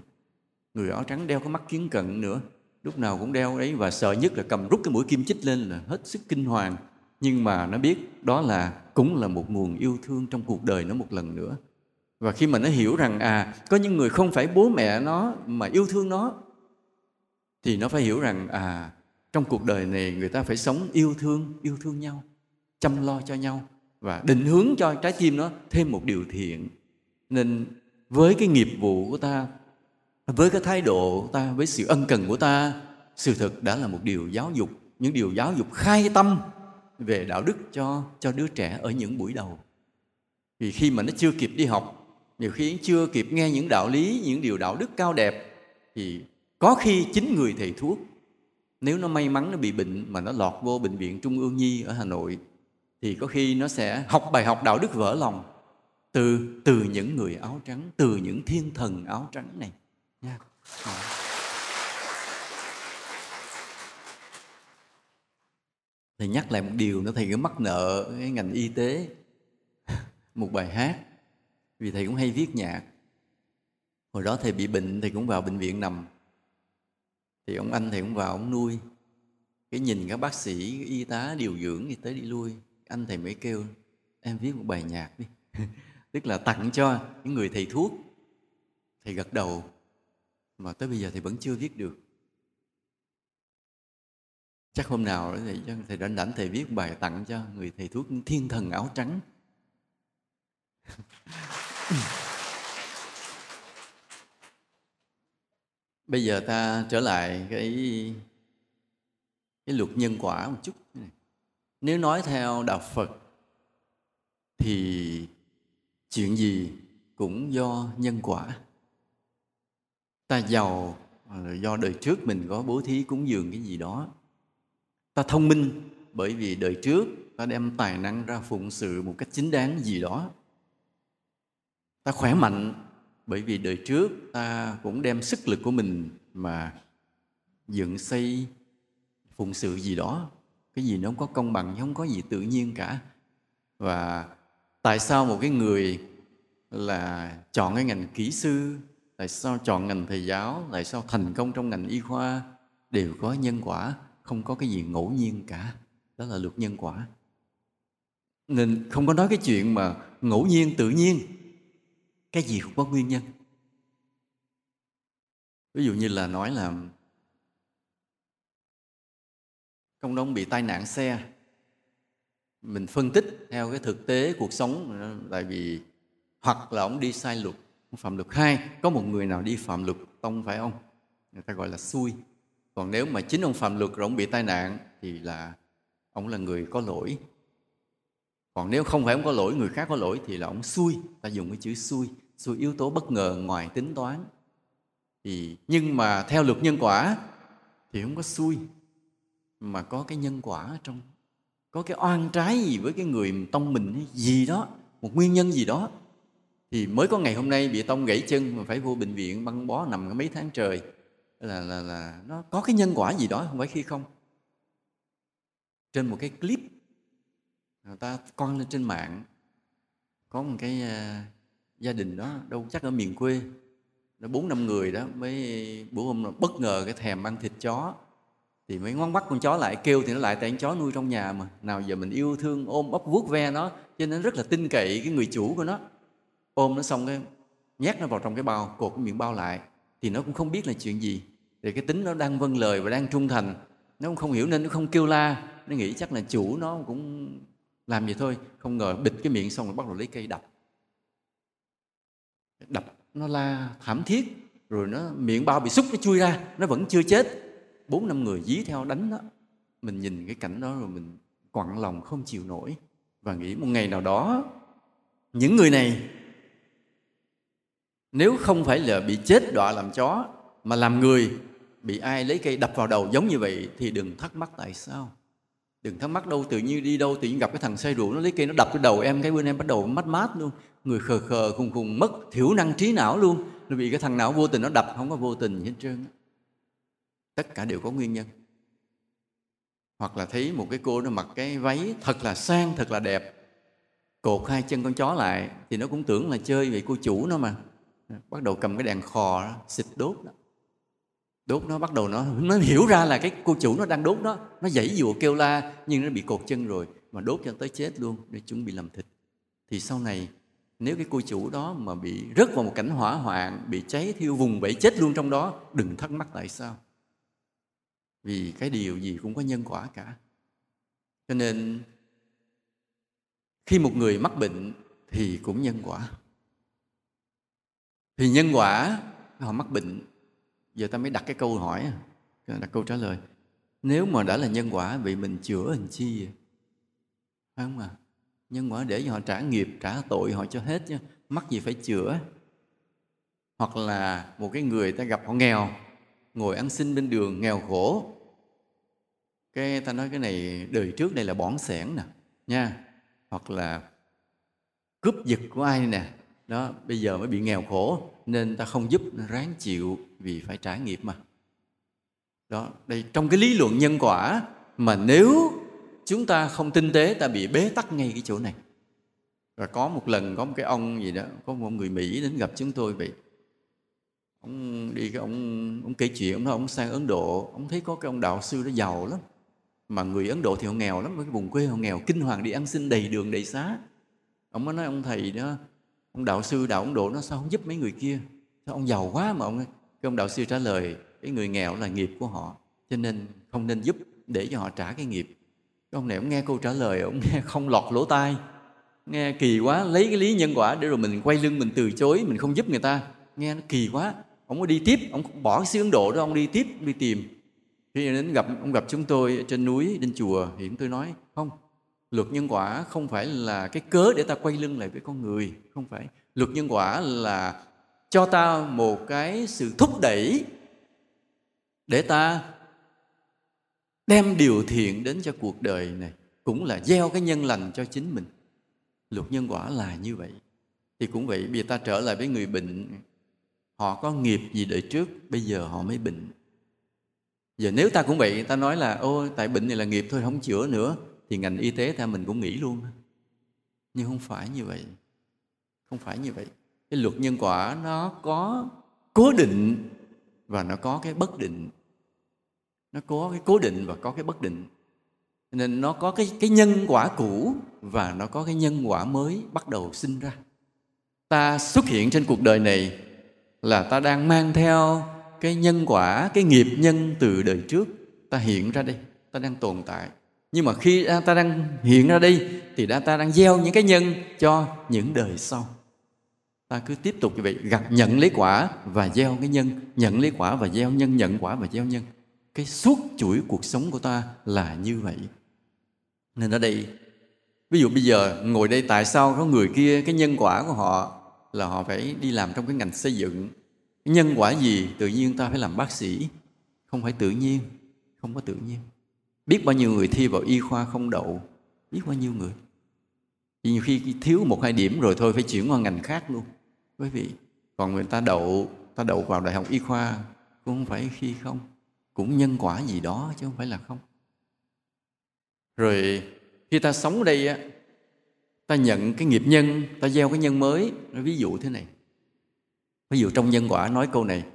S1: Người áo trắng đeo cái mắt kiến cận nữa. Lúc nào cũng đeo đấy, và sợ nhất là cầm rút cái mũi kim chích lên là hết sức kinh hoàng. Nhưng mà nó biết đó là cũng là một nguồn yêu thương trong cuộc đời nó một lần nữa và khi mà nó hiểu rằng à có những người không phải bố mẹ nó mà yêu thương nó, thì nó phải hiểu rằng à trong cuộc đời này người ta phải sống yêu thương yêu thương nhau, chăm lo cho nhau và định hướng cho trái tim nó thêm một điều thiện. Nên với cái nghiệp vụ của ta, với cái thái độ của ta, với sự ân cần của ta, sự thật đã là một điều giáo dục, những điều giáo dục khai tâm về đạo đức cho cho đứa trẻ ở những buổi đầu. Vì khi mà nó chưa kịp đi học nhiều khi chưa kịp nghe những đạo lý, những điều đạo đức cao đẹp, thì có khi chính người thầy thuốc, nếu nó may mắn nó bị bệnh mà nó lọt vô bệnh viện trung ương nhi ở hà nội, thì có khi nó sẽ học bài học đạo đức vỡ lòng từ từ những người áo trắng, từ những thiên thần áo trắng này. Nha. Thầy nhắc lại một điều nữa, thầy cứ mắc nợ cái ngành y tế. Một bài hát vì thầy cũng hay viết nhạc. Hồi đó thầy bị bệnh, thầy cũng vào bệnh viện nằm. Thì ông anh thầy cũng vào, ông nuôi. Cái nhìn các bác sĩ, y tá, điều dưỡng thì tới đi lui. Anh thầy mới kêu, em viết một bài nhạc đi. Tức là tặng cho những người thầy thuốc. Thầy gật đầu, mà tới bây giờ thầy vẫn chưa viết được. Chắc hôm nào thầy thầy rảnh rảnh thầy viết bài tặng cho người thầy thuốc thiên thần áo trắng. bây giờ ta trở lại cái cái luật nhân quả một chút. Nếu nói theo đạo phật thì chuyện gì cũng do nhân quả. Ta giàu, do đời trước mình có bố thí cúng dường cái gì đó. Ta thông minh bởi vì đời trước ta đem tài năng ra phụng sự một cách chính đáng gì đó ta khỏe mạnh, bởi vì đời trước ta cũng đem sức lực của mình mà dựng xây phụng sự gì đó. Cái gì nó không có công bằng không có gì tự nhiên cả. Và tại sao một cái người là chọn cái ngành kỹ sư, tại sao chọn ngành thầy giáo, tại sao thành công trong ngành y khoa đều có nhân quả, không có cái gì ngẫu nhiên cả. Đó là luật nhân quả. Nên không có nói cái chuyện mà ngẫu nhiên, tự nhiên cái gì cũng có nguyên nhân. Ví dụ như là nói là công đông bị tai nạn xe. Mình phân tích theo cái thực tế cuộc sống, tại vì hoặc là ông đi sai luật phạm luật hai, có một người nào đi phạm luật tông phải không? Người ta gọi là xui. Còn nếu mà chính ông phạm luật rồi ông bị tai nạn thì là ông là người có lỗi. Còn nếu không phải ông có lỗi, người khác có lỗi thì là ông xui. Ta dùng cái chữ xui sự yếu tố bất ngờ ngoài tính toán. Thì nhưng mà theo luật nhân quả thì không có xui, mà có cái nhân quả ở trong. Có cái oan trái gì với cái người tông mình gì đó, một nguyên nhân gì đó, thì mới có ngày hôm nay bị tông gãy chân mà phải vô bệnh viện băng bó nằm mấy tháng trời. Là là là nó có cái nhân quả gì đó, không phải khi không. Trên một cái clip, người ta con lên trên mạng, có một cái à, gia đình đó đâu chắc ở miền quê. Nó bốn năm người đó mới bữa hôm bất ngờ cái thèm ăn thịt chó, thì mới ngoan bắt con chó lại, kêu thì nó lại tại con chó nuôi trong nhà mà. Nào giờ mình yêu thương, ôm ấp vuốt ve nó, cho nên rất là tin cậy cái người chủ của nó. Ôm nó xong cái nhét nó vào trong cái bao, cột cái miệng bao lại, thì nó cũng không biết là chuyện gì. Thì cái tính nó đang vâng lời và đang trung thành, nó cũng không hiểu nên nó không kêu la. Nó nghĩ chắc là chủ nó cũng làm vậy thôi, không ngờ bịt cái miệng xong rồi bắt đầu lấy cây đập đập nó la thảm thiết, rồi nó miệng bao bị xúc nó chui ra, nó vẫn chưa chết. Bốn năm người dí theo đánh đó. Mình nhìn cái cảnh đó rồi mình quặn lòng không chịu nổi và nghĩ một ngày nào đó, những người này nếu không phải là bị chết đọa làm chó, mà làm người, bị ai lấy cây đập vào đầu giống như vậy thì đừng thắc mắc tại sao. Đừng thắc mắc đâu, tự nhiên đi đâu, tự nhiên gặp cái thằng say rượu nó lấy cây nó đập cái đầu em, cái bên em bắt đầu mất mát luôn người khờ khờ khùng khùng mất thiểu năng trí não luôn. Nó bị cái thằng não vô tình nó đập không có vô tình gì hết trơn tất cả đều có nguyên nhân. Hoặc là thấy một cái cô nó mặc cái váy thật là sang thật là đẹp cột hai chân con chó lại thì nó cũng tưởng là chơi vì cô chủ nó mà. Bắt đầu cầm cái đèn khò đó, xịt đốt đó đốt nó bắt đầu nó nó hiểu ra là cái cô chủ nó đang đốt nó nó dãy dụa kêu la nhưng nó bị cột chân rồi mà đốt cho tới chết luôn để chuẩn bị làm thịt. Thì sau này nếu cái cô chủ đó mà bị rớt vào một cảnh hỏa hoạn, bị cháy thiêu vùng vẫy chết luôn trong đó, đừng thắc mắc tại sao. Vì cái điều gì cũng có nhân quả cả. Cho nên, khi một người mắc bệnh thì cũng nhân quả. Thì nhân quả, họ mắc bệnh. Giờ ta mới đặt cái câu hỏi, đặt câu trả lời. Nếu mà đã là nhân quả, vậy mình chữa hình chi phải không à nhân quả để cho họ trả nghiệp, trả tội họ cho hết chứ, mắc gì phải chữa. Hoặc là một cái người ta gặp họ nghèo, ngồi ăn xin bên đường, nghèo khổ. Cái ta nói cái này, đời trước đây là bỏng sẻn nè, nha. Hoặc là cướp giật của ai nè. Đó, bây giờ mới bị nghèo khổ, nên ta không giúp ráng chịu vì phải trả nghiệp mà. Đó, đây trong cái lý luận nhân quả mà nếu chúng ta không tinh tế, ta bị bế tắc ngay cái chỗ này. Và có một lần có một cái ông gì đó, có một người mỹ đến gặp chúng tôi vậy. Ông đi cái ông ông kể chuyện, ông nói ông sang ấn độ, ông thấy có cái ông đạo sư đó giàu lắm. Mà người ấn độ thì họ nghèo lắm cái vùng quê họ nghèo, kinh hoàng, đi ăn xin đầy đường, đầy xá. Ông mới nói ông thầy đó, ông đạo sư đạo ấn độ nó sao không giúp mấy người kia? Sao ông giàu quá mà ông cái ông đạo sư trả lời, cái người nghèo là nghiệp của họ, cho nên không nên giúp để cho họ trả cái nghiệp ông này ông nghe câu trả lời, ông nghe không lọt lỗ tai. Nghe kỳ quá, lấy cái lý nhân quả để rồi mình quay lưng, mình từ chối, mình không giúp người ta. Nghe nó kỳ quá, ông có đi tiếp, ông bỏ cái xứ ấn độ đó, ông đi tiếp, đi tìm. Khi đến gặp, ông gặp chúng tôi trên núi, trên chùa, thì chúng tôi nói, không, luật nhân quả không phải là cái cớ để ta quay lưng lại với con người. Không phải. Luật nhân quả là cho ta một cái sự thúc đẩy để ta đem điều thiện đến cho cuộc đời này cũng là gieo cái nhân lành cho chính mình. Luật nhân quả là như vậy. Thì cũng vậy bây giờ ta trở lại với người bệnh, họ có nghiệp gì đời trước, bây giờ họ mới bệnh. Giờ nếu ta cũng vậy, ta nói là ô tại bệnh này là nghiệp thôi, không chữa nữa, thì ngành y tế ta mình cũng nghĩ luôn nhưng không phải như vậy. Không phải như vậy. Cái luật nhân quả nó có cố định và nó có cái bất định nó có cái cố định và có cái bất định. Nên nó có cái cái nhân quả cũ và nó có cái nhân quả mới bắt đầu sinh ra. Ta xuất hiện trên cuộc đời này là ta đang mang theo cái nhân quả, cái nghiệp nhân từ đời trước. Ta hiện ra đây, ta đang tồn tại. Nhưng mà khi ta đang hiện ra đây thì đã ta đang gieo những cái nhân cho những đời sau. Ta cứ tiếp tục như vậy, gặp nhận lấy quả và gieo cái nhân, nhận lấy quả và gieo nhân, nhận quả và gieo nhân cái suốt chuỗi cuộc sống của ta là như vậy. Nên ở đây, ví dụ bây giờ ngồi đây tại sao có người kia, cái nhân quả của họ là họ phải đi làm trong cái ngành xây dựng? Nhân quả gì tự nhiên ta phải làm bác sĩ? Không phải tự nhiên, không có tự nhiên. Biết bao nhiêu người thi vào y khoa không đậu, biết bao nhiêu người. Thì nhiều khi thiếu một hai điểm rồi thôi, phải chuyển qua ngành khác luôn. Quý vị, còn người ta đậu ta đậu vào đại học y khoa, cũng không phải khi không cũng nhân quả gì đó chứ không phải là không. Rồi khi ta sống ở đây á, ta nhận cái nghiệp nhân, ta gieo cái nhân mới. Ví dụ thế này. Ví dụ trong nhân quả nói câu này.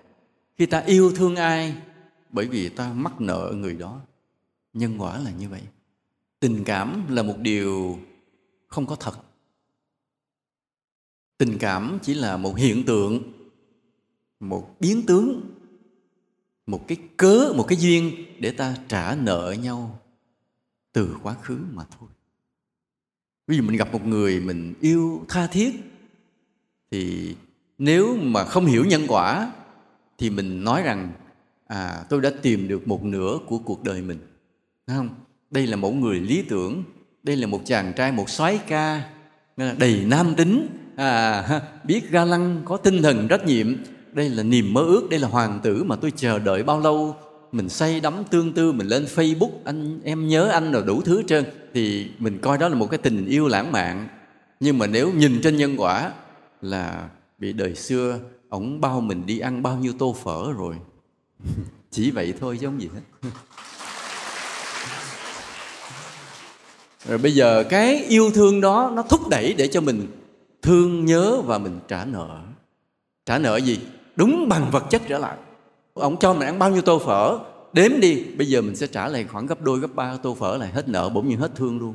S1: Khi ta yêu thương ai, bởi vì ta mắc nợ người đó. Nhân quả là như vậy. Tình cảm là một điều không có thật. Tình cảm chỉ là một hiện tượng, một biến tướng một cái cớ một cái duyên để ta trả nợ nhau từ quá khứ mà thôi. Ví dụ mình gặp một người mình yêu tha thiết thì nếu mà không hiểu nhân quả thì mình nói rằng à tôi đã tìm được một nửa của cuộc đời mình. Đúng không? Đây là một người lý tưởng đây là một chàng trai một soái ca đầy nam tính. À, biết ga lăng có tinh thần trách nhiệm đây là niềm mơ ước, đây là hoàng tử mà tôi chờ đợi bao lâu? Mình say đắm tương tư, mình lên facebook, anh em nhớ anh rồi đủ thứ trơn. Thì mình coi đó là một cái tình yêu lãng mạn. Nhưng mà nếu nhìn trên nhân quả là bị đời xưa ổng bao mình đi ăn bao nhiêu tô phở rồi. Chỉ vậy thôi chứ không gì hết. Rồi bây giờ cái yêu thương đó nó thúc đẩy để cho mình thương nhớ và mình trả nợ. Trả nợ gì? Đúng bằng vật chất trở lại. Ông cho mình ăn bao nhiêu tô phở, đếm đi, bây giờ mình sẽ trả lại khoảng gấp đôi, gấp ba tô phở lại hết nợ bỗng nhiên hết thương luôn.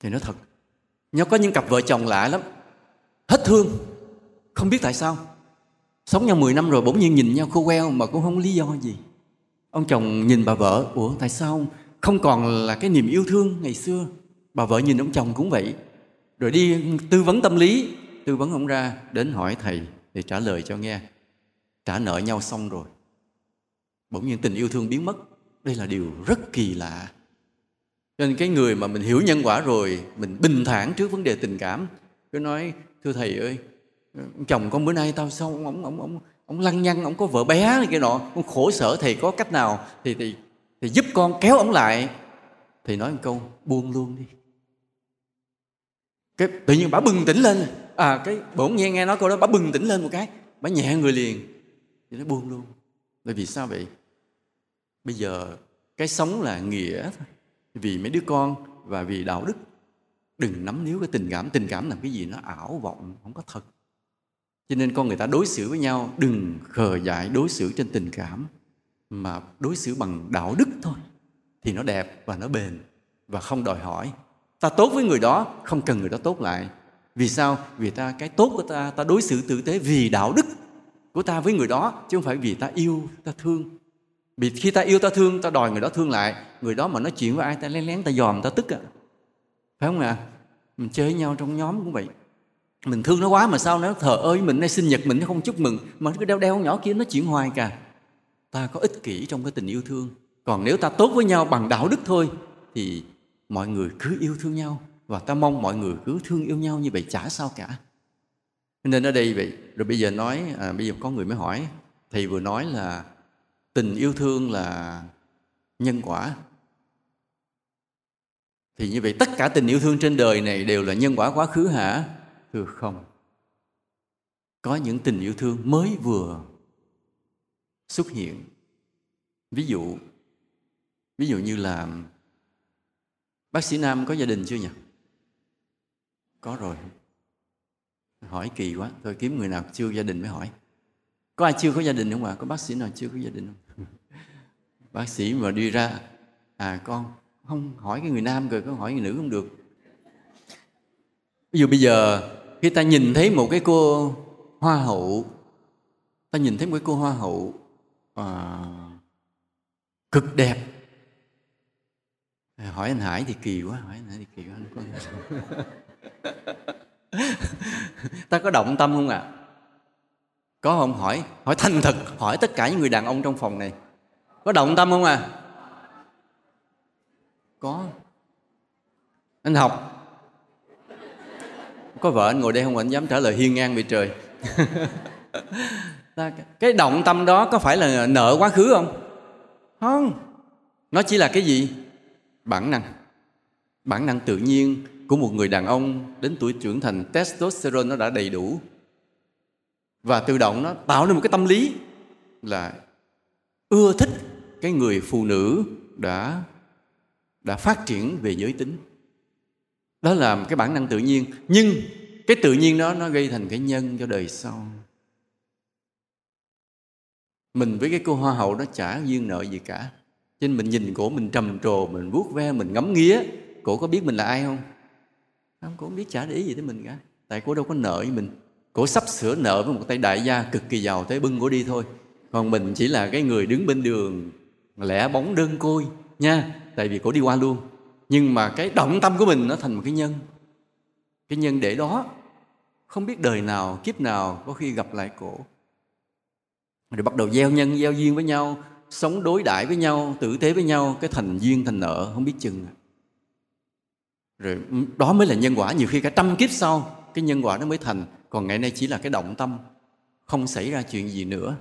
S1: Thì nó thật nhau có những cặp vợ chồng lạ lắm. Hết thương, không biết tại sao. Sống nhau 10 năm rồi bỗng nhiên nhìn nhau khô queo mà cũng không lý do gì. Ông chồng nhìn bà vợ, ủa, tại sao không còn là cái niềm yêu thương ngày xưa? Bà vợ nhìn ông chồng cũng vậy. Rồi đi tư vấn tâm lý, tư vấn ông ra đến hỏi thầy để trả lời cho nghe. Trả nợ nhau xong rồi bỗng nhiên tình yêu thương biến mất. Đây là điều rất kỳ lạ. Cho nên cái người mà mình hiểu nhân quả rồi mình bình thản trước vấn đề tình cảm cứ nói thưa thầy ơi chồng con bữa nay tao sao ông ông ông ông, ông lăng nhăng ông có vợ bé này kia nọ con khổ sở thầy có cách nào thì thì thì giúp con kéo ông lại? Thì nói một câu buông luôn đi. Cái tự nhiên bà bừng tỉnh lên à cái bỗng nghe nghe nói câu đó, bà bừng tỉnh lên một cái, bà nhẹ người liền. Thì nó buông luôn. Bởi vì sao vậy? Bây giờ cái sống là nghĩa thôi. Vì mấy đứa con và vì đạo đức. Đừng nắm níu cái tình cảm. Tình cảm làm cái gì nó ảo vọng, không có thật. Cho nên con người ta đối xử với nhau, đừng khờ dại đối xử trên tình cảm, mà đối xử bằng đạo đức thôi. Thì nó đẹp và nó bền và không đòi hỏi. Ta tốt với người đó, không cần người đó tốt lại vì sao? Vì ta, cái tốt của ta ta đối xử tử tế vì đạo đức của ta với người đó, chứ không phải vì ta yêu, ta thương. Vì khi ta yêu, ta thương, ta đòi người đó thương lại, người đó mà nói chuyện với ai, ta lén lén, ta dòm, ta tức à phải không ạ? À? mình chơi với nhau trong nhóm cũng vậy. Mình thương nó quá mà sao nó thờ ơi mình, nay sinh nhật mình nó không chúc mừng, mà nó cứ đeo đeo nhỏ kia nó chuyện hoài cả. Ta có ích kỷ trong cái tình yêu thương. Còn nếu ta tốt với nhau bằng đạo đức thôi, thì mọi người cứ yêu thương nhau và ta mong mọi người cứ thương yêu nhau như vậy chả sao cả. Nên ở đây vậy rồi bây giờ nói à, bây giờ có người mới hỏi. Thầy vừa nói là tình yêu thương là nhân quả. Thì như vậy tất cả tình yêu thương trên đời này đều là nhân quả quá khứ hả? Thưa không. Có những tình yêu thương mới vừa xuất hiện. Ví dụ ví dụ như là bác sĩ nam có gia đình chưa nhỉ? Có rồi. Hỏi kỳ quá thôi kiếm người nào chưa gia đình mới hỏi. Có ai chưa có gia đình không ạ? Có bác sĩ nào chưa có gia đình không? Bác sĩ mà đi ra à con không hỏi cái người nam rồi có hỏi người nữ không được. Ví dụ bây giờ khi ta nhìn thấy một cái cô hoa hậu ta nhìn thấy một cái cô hoa hậu à, cực đẹp. Hỏi anh hải thì kỳ quá hỏi anh hải thì kỳ quá. ta có động tâm không ạ? À? có không? Hỏi. Hỏi thành thật. Hỏi tất cả những người đàn ông trong phòng này. Có động tâm không à có. Anh học. Có vợ anh ngồi đây không? Anh dám trả lời hiên ngang bị trời. Cái động tâm đó có phải là nợ quá khứ không? Không. Nó chỉ là cái gì? Bản năng. Bản năng tự nhiên của một người đàn ông đến tuổi trưởng thành, testosterone nó đã đầy đủ. Và tự động nó tạo nên một cái tâm lý là ưa thích cái người phụ nữ đã đã phát triển về giới tính. Đó là cái bản năng tự nhiên. Nhưng cái tự nhiên đó nó gây thành cái nhân cho đời sau. Mình với cái cô hoa hậu nó chả duyên nợ gì cả. Cho nên mình nhìn cổ, mình trầm trồ, mình vuốt ve, mình ngắm nghía. Cổ có biết mình là ai không? Không cổ không biết trả để ý gì tới mình cả. Tại cổ đâu có nợ với mình. Cổ sắp sửa nợ với một tay đại gia cực kỳ giàu tới bưng cổ đi thôi. Còn mình chỉ là cái người đứng bên đường, lẻ bóng đơn côi, nha. Tại vì cổ đi qua luôn. Nhưng mà cái động tâm của mình nó thành một cái nhân. Cái nhân để đó. Không biết đời nào, kiếp nào có khi gặp lại cổ rồi bắt đầu gieo nhân, gieo duyên với nhau, sống đối đãi với nhau, tử tế với nhau, cái thành duyên, thành nợ, không biết chừng à rồi ừ, đó mới là nhân quả. Nhiều khi cả trăm kiếp sau, cái nhân quả nó mới thành. Còn ngày nay chỉ là cái động tâm, không xảy ra chuyện gì nữa.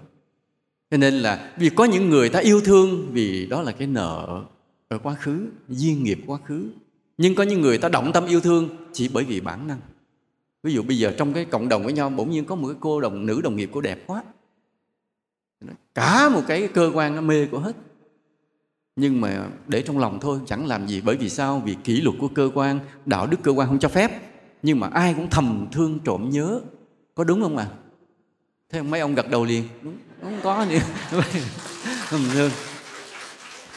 S1: Cho nên là vì có những người ta yêu thương, vì đó là cái nợ ở quá khứ, duyên nghiệp quá khứ. Nhưng có những người ta động tâm yêu thương chỉ bởi vì bản năng. Ví dụ bây giờ trong cái cộng đồng với nhau, bỗng nhiên có một cái cô đồng, nữ đồng nghiệp cô đẹp quá. Cả một cái cơ quan nó mê của hết nhưng mà để trong lòng thôi, chẳng làm gì bởi vì sao? Vì kỷ luật của cơ quan, đạo đức cơ quan không cho phép. Nhưng mà ai cũng thầm thương trộm nhớ. Có đúng không ạ? À? thế mấy ông gật đầu liền. Đúng, không có gì thầm thương.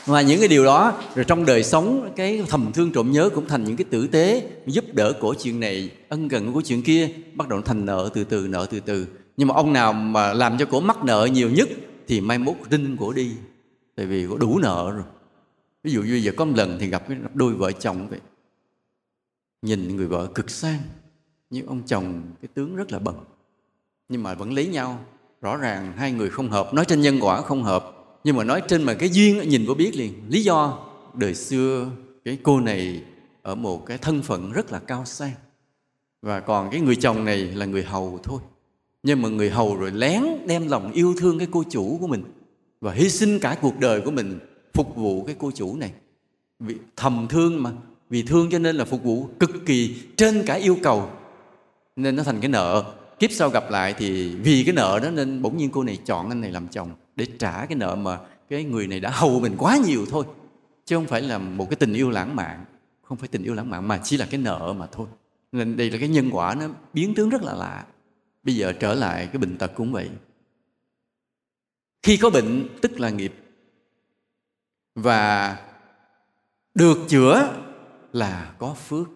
S1: Và những cái điều đó, rồi trong đời sống, cái thầm thương trộm nhớ cũng thành những cái tử tế giúp đỡ của chuyện này, ân cần của chuyện kia, bắt đầu thành nợ từ từ, nợ từ từ. Nhưng mà ông nào mà làm cho cổ mắc nợ nhiều nhất thì mai mốt rinh cổ đi tại vì có đủ nợ rồi. Ví dụ như giờ có một lần thì gặp cái đôi vợ chồng vậy. Nhìn người vợ cực sang nhưng ông chồng cái tướng rất là bần. Nhưng mà vẫn lấy nhau. Rõ ràng hai người không hợp. Nói trên nhân quả không hợp. Nhưng mà nói trên mà cái duyên nhìn có biết liền. Lý do, đời xưa cái cô này ở một cái thân phận rất là cao sang. Và còn cái người chồng này là người hầu thôi. Nhưng mà người hầu rồi lén đem lòng yêu thương cái cô chủ của mình và hy sinh cả cuộc đời của mình phục vụ cái cô chủ này. Vì thầm thương mà, vì thương cho nên là phục vụ cực kỳ trên cả yêu cầu. Nên nó thành cái nợ. Kiếp sau gặp lại thì vì cái nợ đó nên bỗng nhiên cô này chọn anh này làm chồng để trả cái nợ mà cái người này đã hầu mình quá nhiều thôi. Chứ không phải là một cái tình yêu lãng mạn. Không phải tình yêu lãng mạn mà chỉ là cái nợ mà thôi. Nên đây là cái nhân quả nó biến tướng rất là lạ. Bây giờ trở lại cái bệnh tật cũng vậy khi có bệnh, tức là nghiệp. Và được chữa là có phước.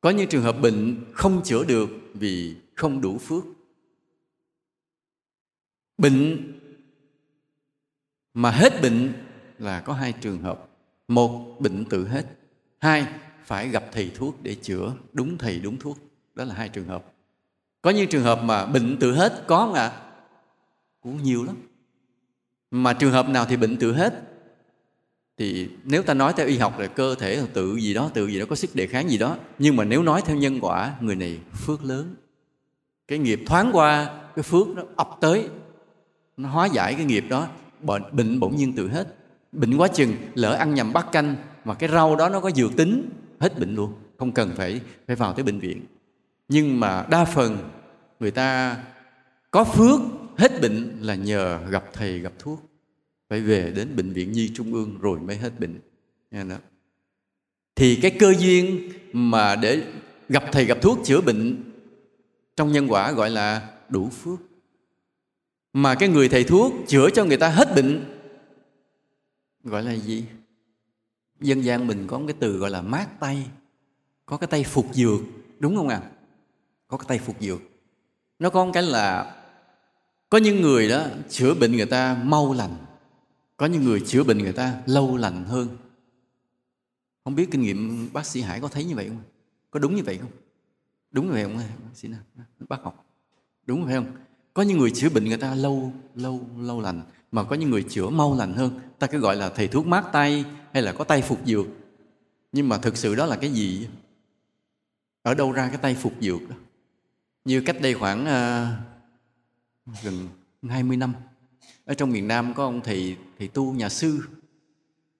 S1: Có những trường hợp bệnh không chữa được vì không đủ phước. Bệnh mà hết bệnh là có hai trường hợp. Một, bệnh tự hết. Hai, phải gặp thầy thuốc để chữa. Đúng thầy, đúng thuốc. Đó là hai trường hợp. Có những trường hợp mà bệnh tự hết, có mà cũng nhiều lắm. Mà trường hợp nào thì bệnh tự hết thì nếu ta nói theo y học là cơ thể tự gì đó tự gì đó có sức đề kháng gì đó nhưng mà nếu nói theo nhân quả người này phước lớn. Cái nghiệp thoáng qua cái phước nó ập tới nó hóa giải cái nghiệp đó bệnh, bệnh bỗng nhiên tự hết. Bệnh quá chừng lỡ ăn nhầm bát canh mà cái rau đó nó có dược tính hết bệnh luôn không cần phải phải vào tới bệnh viện. Nhưng mà đa phần người ta có phước hết bệnh là nhờ gặp thầy gặp thuốc. Phải về đến bệnh viện nhi trung ương rồi mới hết bệnh. Nghe đó. thì cái cơ duyên mà để gặp thầy gặp thuốc chữa bệnh trong nhân quả gọi là đủ phước. Mà cái người thầy thuốc chữa cho người ta hết bệnh gọi là gì? Dân gian mình có một cái từ gọi là mát tay. Có cái tay phục dược, đúng không ạ? À? có cái tay phục dược. Nó có một cái là có những người đó chữa bệnh người ta mau lành. Có những người chữa bệnh người ta lâu lành hơn. Không biết kinh nghiệm bác sĩ hải có thấy như vậy không? Có đúng như vậy không? Đúng như vậy không? Bác sĩ nào bác học đúng phải không? Có những người chữa bệnh người ta lâu lâu lâu lành mà có những người chữa mau lành hơn. Ta cứ gọi là thầy thuốc mát tay hay là có tay phục dược. Nhưng mà thực sự đó là cái gì? Ở đâu ra cái tay phục dược đó? Như cách đây khoảng uh, gần 20 năm. Ở trong miền Nam có ông thầy thầy tu nhà sư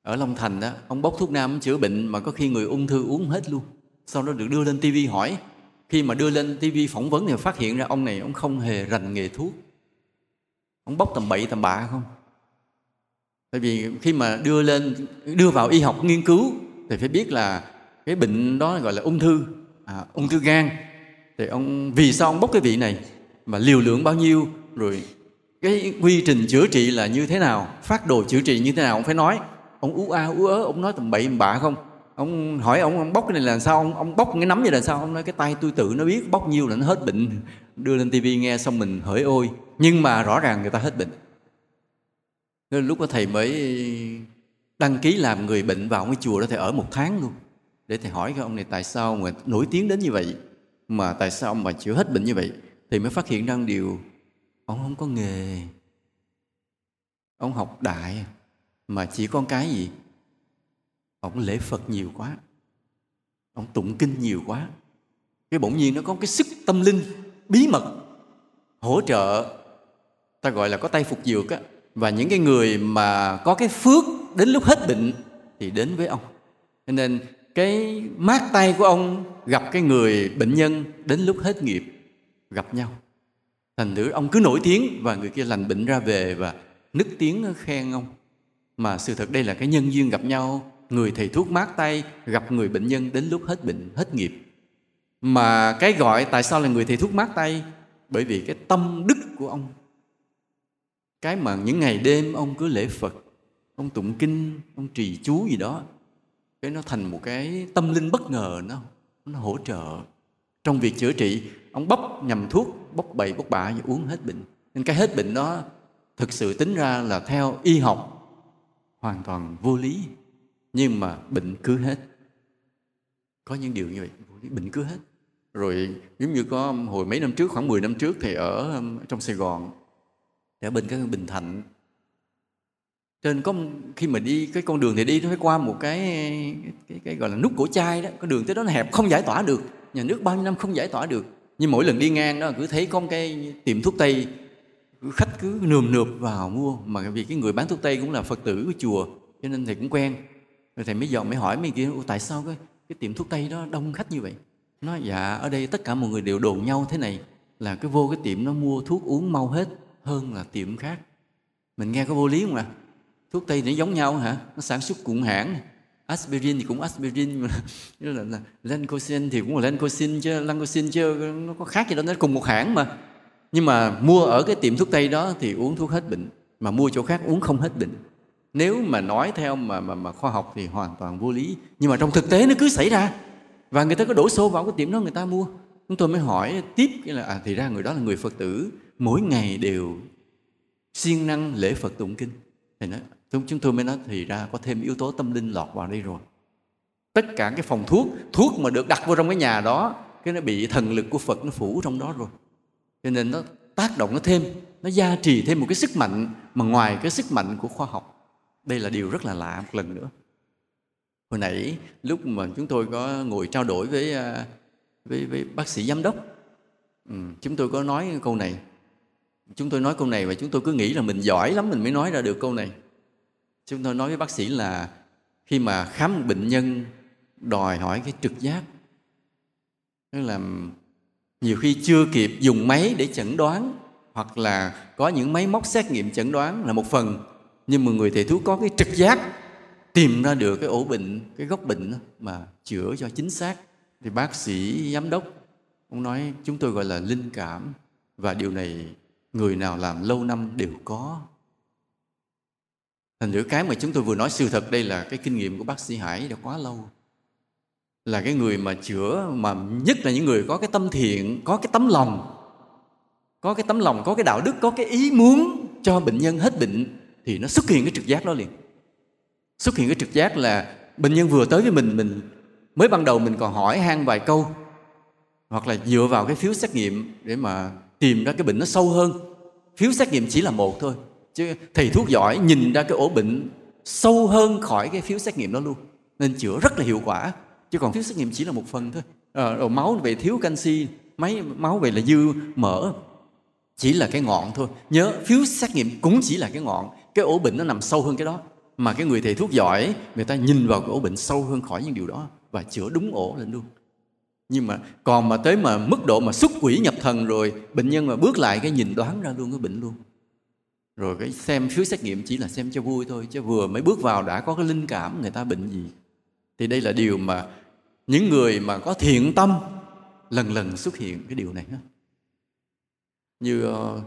S1: ở Long Thành đó. Ông bốc thuốc nam chữa bệnh mà có khi người ung thư uống hết luôn. Sau đó được đưa lên tivi hỏi. Khi mà đưa lên tivi phỏng vấn thì phát hiện ra ông này ông không hề rành nghề thuốc. Ông bốc tầm bậy tầm bạ không? Tại vì khi mà đưa lên đưa vào y học nghiên cứu thì phải biết là cái bệnh đó gọi là ung thư à, ung thư gan. Thì ông vì sao ông bốc cái vị này? Mà liều lượng bao nhiêu rồi cái quy trình chữa trị là như thế nào phát đồ chữa trị như thế nào ông phải nói. Ông ú a ú ớ ông nói tầm bậy bạ không? Ông hỏi ông, ông bóc cái này là sao? Ông, ông bóc cái nắm vậy là sao? Ông nói cái tay tôi tự nó biết bóc nhiêu là nó hết bệnh. Đưa lên tivi nghe xong mình hỡi ôi. Nhưng mà rõ ràng người ta hết bệnh. Nên lúc đó thầy mới đăng ký làm người bệnh vào cái chùa đó thầy ở một tháng luôn. Để thầy hỏi cái ông này tại sao mà nổi tiếng đến như vậy mà tại sao ông mà chữa hết bệnh như vậy? Thì mới phát hiện ra điều. Ông không có nghề. Ông học đại mà chỉ con cái gì? Ông lễ phật nhiều quá. Ông tụng kinh nhiều quá. Cái bỗng nhiên nó có cái sức tâm linh bí mật hỗ trợ, ta gọi là có tay phục dược á. Và những cái người mà có cái phước đến lúc hết bệnh thì đến với ông. Cho nên cái mát tay của ông gặp cái người bệnh nhân đến lúc hết nghiệp gặp nhau. Thành thử ông cứ nổi tiếng và người kia lành bệnh ra về và nức tiếng, khen ông. Mà sự thật đây là cái nhân duyên gặp nhau, người thầy thuốc mát tay, gặp người bệnh nhân đến lúc hết bệnh, hết nghiệp. Mà cái gọi tại sao là người thầy thuốc mát tay? Bởi vì cái tâm đức của ông. Cái mà những ngày đêm ông cứ lễ phật, ông tụng kinh, ông trì chú gì đó, cái nó thành một cái tâm linh bất ngờ, nó nó hỗ trợ. Trong việc chữa trị ông bóc nhầm thuốc bóc bậy bóc bạ và uống hết bệnh. Nên cái hết bệnh đó thực sự tính ra là theo y học hoàn toàn vô lý. Nhưng mà bệnh cứ hết. Có những điều như vậy bệnh cứ hết. Rồi giống như có hồi mấy năm trước khoảng 10 năm trước thì ở um, trong Sài Gòn ở bên cái Bình Thạnh trên có khi mà đi cái con đường thì đi nó phải qua một cái cái, cái gọi là nút cổ chai đó. Con đường tới đó nó hẹp không giải tỏa được. Nhà nước bao nhiêu năm không giải tỏa được nhưng mỗi lần đi ngang đó, cứ thấy có một cái tiệm thuốc tây, khách cứ nườm nượp vào mua. Mà vì cái người bán thuốc tây cũng là phật tử của chùa, cho nên thầy cũng quen. Rồi thầy mới dòm mới hỏi mấy kia tại sao cái cái tiệm thuốc tây đó đông khách như vậy? Nói dạ ở đây tất cả mọi người đều đồn nhau thế này, là cái vô cái tiệm nó mua thuốc uống mau hết, hơn là tiệm khác. Mình nghe có vô lý không ạ? À? thuốc tây nó giống nhau hả? Nó sản xuất cùng hãng aspirin thì cũng aspirin mà là, là lancosin thì cũng là lancosin chứ lancosin chứ nó có khác gì đâu nó cùng một hãng mà. Nhưng mà mua ở cái tiệm thuốc tây đó thì uống thuốc hết bệnh mà mua chỗ khác uống không hết bệnh. Nếu mà nói theo mà, mà, mà khoa học thì hoàn toàn vô lý. Nhưng mà trong thực tế nó cứ xảy ra. Và người ta có đổ xô vào cái tiệm đó người ta mua. Chúng tôi mới hỏi tiếp là à, thì ra người đó là người phật tử mỗi ngày đều siêng năng lễ phật tụng kinh. Thì nói chúng tôi mới nói thì ra có thêm yếu tố tâm linh lọt vào đây rồi. Tất cả cái phòng thuốc thuốc mà được đặt vào trong cái nhà đó cái nó bị thần lực của phật nó phủ trong đó rồi. Cho nên nó tác động nó thêm nó gia trì thêm một cái sức mạnh mà ngoài cái sức mạnh của khoa học. Đây là điều rất là lạ một lần nữa. Hồi nãy lúc mà chúng tôi có ngồi trao đổi với à, với, với bác sĩ giám đốc ừ, chúng tôi có nói câu này. Chúng tôi nói câu này và chúng tôi cứ nghĩ là mình giỏi lắm mình mới nói ra được câu này chúng tôi nói với bác sĩ là khi mà khám bệnh nhân đòi hỏi cái trực giác. Tức là nhiều khi chưa kịp dùng máy để chẩn đoán, hoặc là có những máy móc xét nghiệm chẩn đoán là một phần, nhưng mà người thầy thuốc có cái trực giác tìm ra được cái ổ bệnh, cái gốc bệnh mà chữa cho chính xác. Thì bác sĩ, giám đốc ông nói chúng tôi gọi là linh cảm, và điều này người nào làm lâu năm đều có thành thử cái mà chúng tôi vừa nói sự thật, đây là cái kinh nghiệm của bác sĩ hải đã quá lâu. Là cái người mà chữa, mà nhất là những người có cái tâm thiện, có cái tấm lòng, có cái tấm lòng, có cái đạo đức, có cái ý muốn cho bệnh nhân hết bệnh, thì nó xuất hiện cái trực giác đó liền. Xuất hiện cái trực giác là bệnh nhân vừa tới với mình mình mới ban đầu mình còn hỏi han vài câu, hoặc là dựa vào cái phiếu xét nghiệm để mà tìm ra cái bệnh nó sâu hơn. Phiếu xét nghiệm chỉ là một thôi chứ thầy thuốc giỏi nhìn ra cái ổ bệnh sâu hơn khỏi cái phiếu xét nghiệm đó luôn. Nên chữa rất là hiệu quả. Chứ còn phiếu xét nghiệm chỉ là một phần thôi. À, máu về thiếu canxi máy máu về là dư mỡ. Chỉ là cái ngọn thôi. Nhớ phiếu xét nghiệm cũng chỉ là cái ngọn. Cái ổ bệnh nó nằm sâu hơn cái đó. Mà cái người thầy thuốc giỏi người ta nhìn vào cái ổ bệnh sâu hơn khỏi những điều đó và chữa đúng ổ lên luôn. Nhưng mà còn mà tới mà mức độ mà xuất quỷ nhập thần rồi bệnh nhân mà bước lại cái nhìn đoán ra luôn cái bệnh luôn rồi cái xem phiếu xét nghiệm chỉ là xem cho vui thôi, chứ vừa mới bước vào đã có cái linh cảm người ta bệnh gì. Thì đây là điều mà những người mà có thiện tâm lần lần xuất hiện cái điều này như ờ,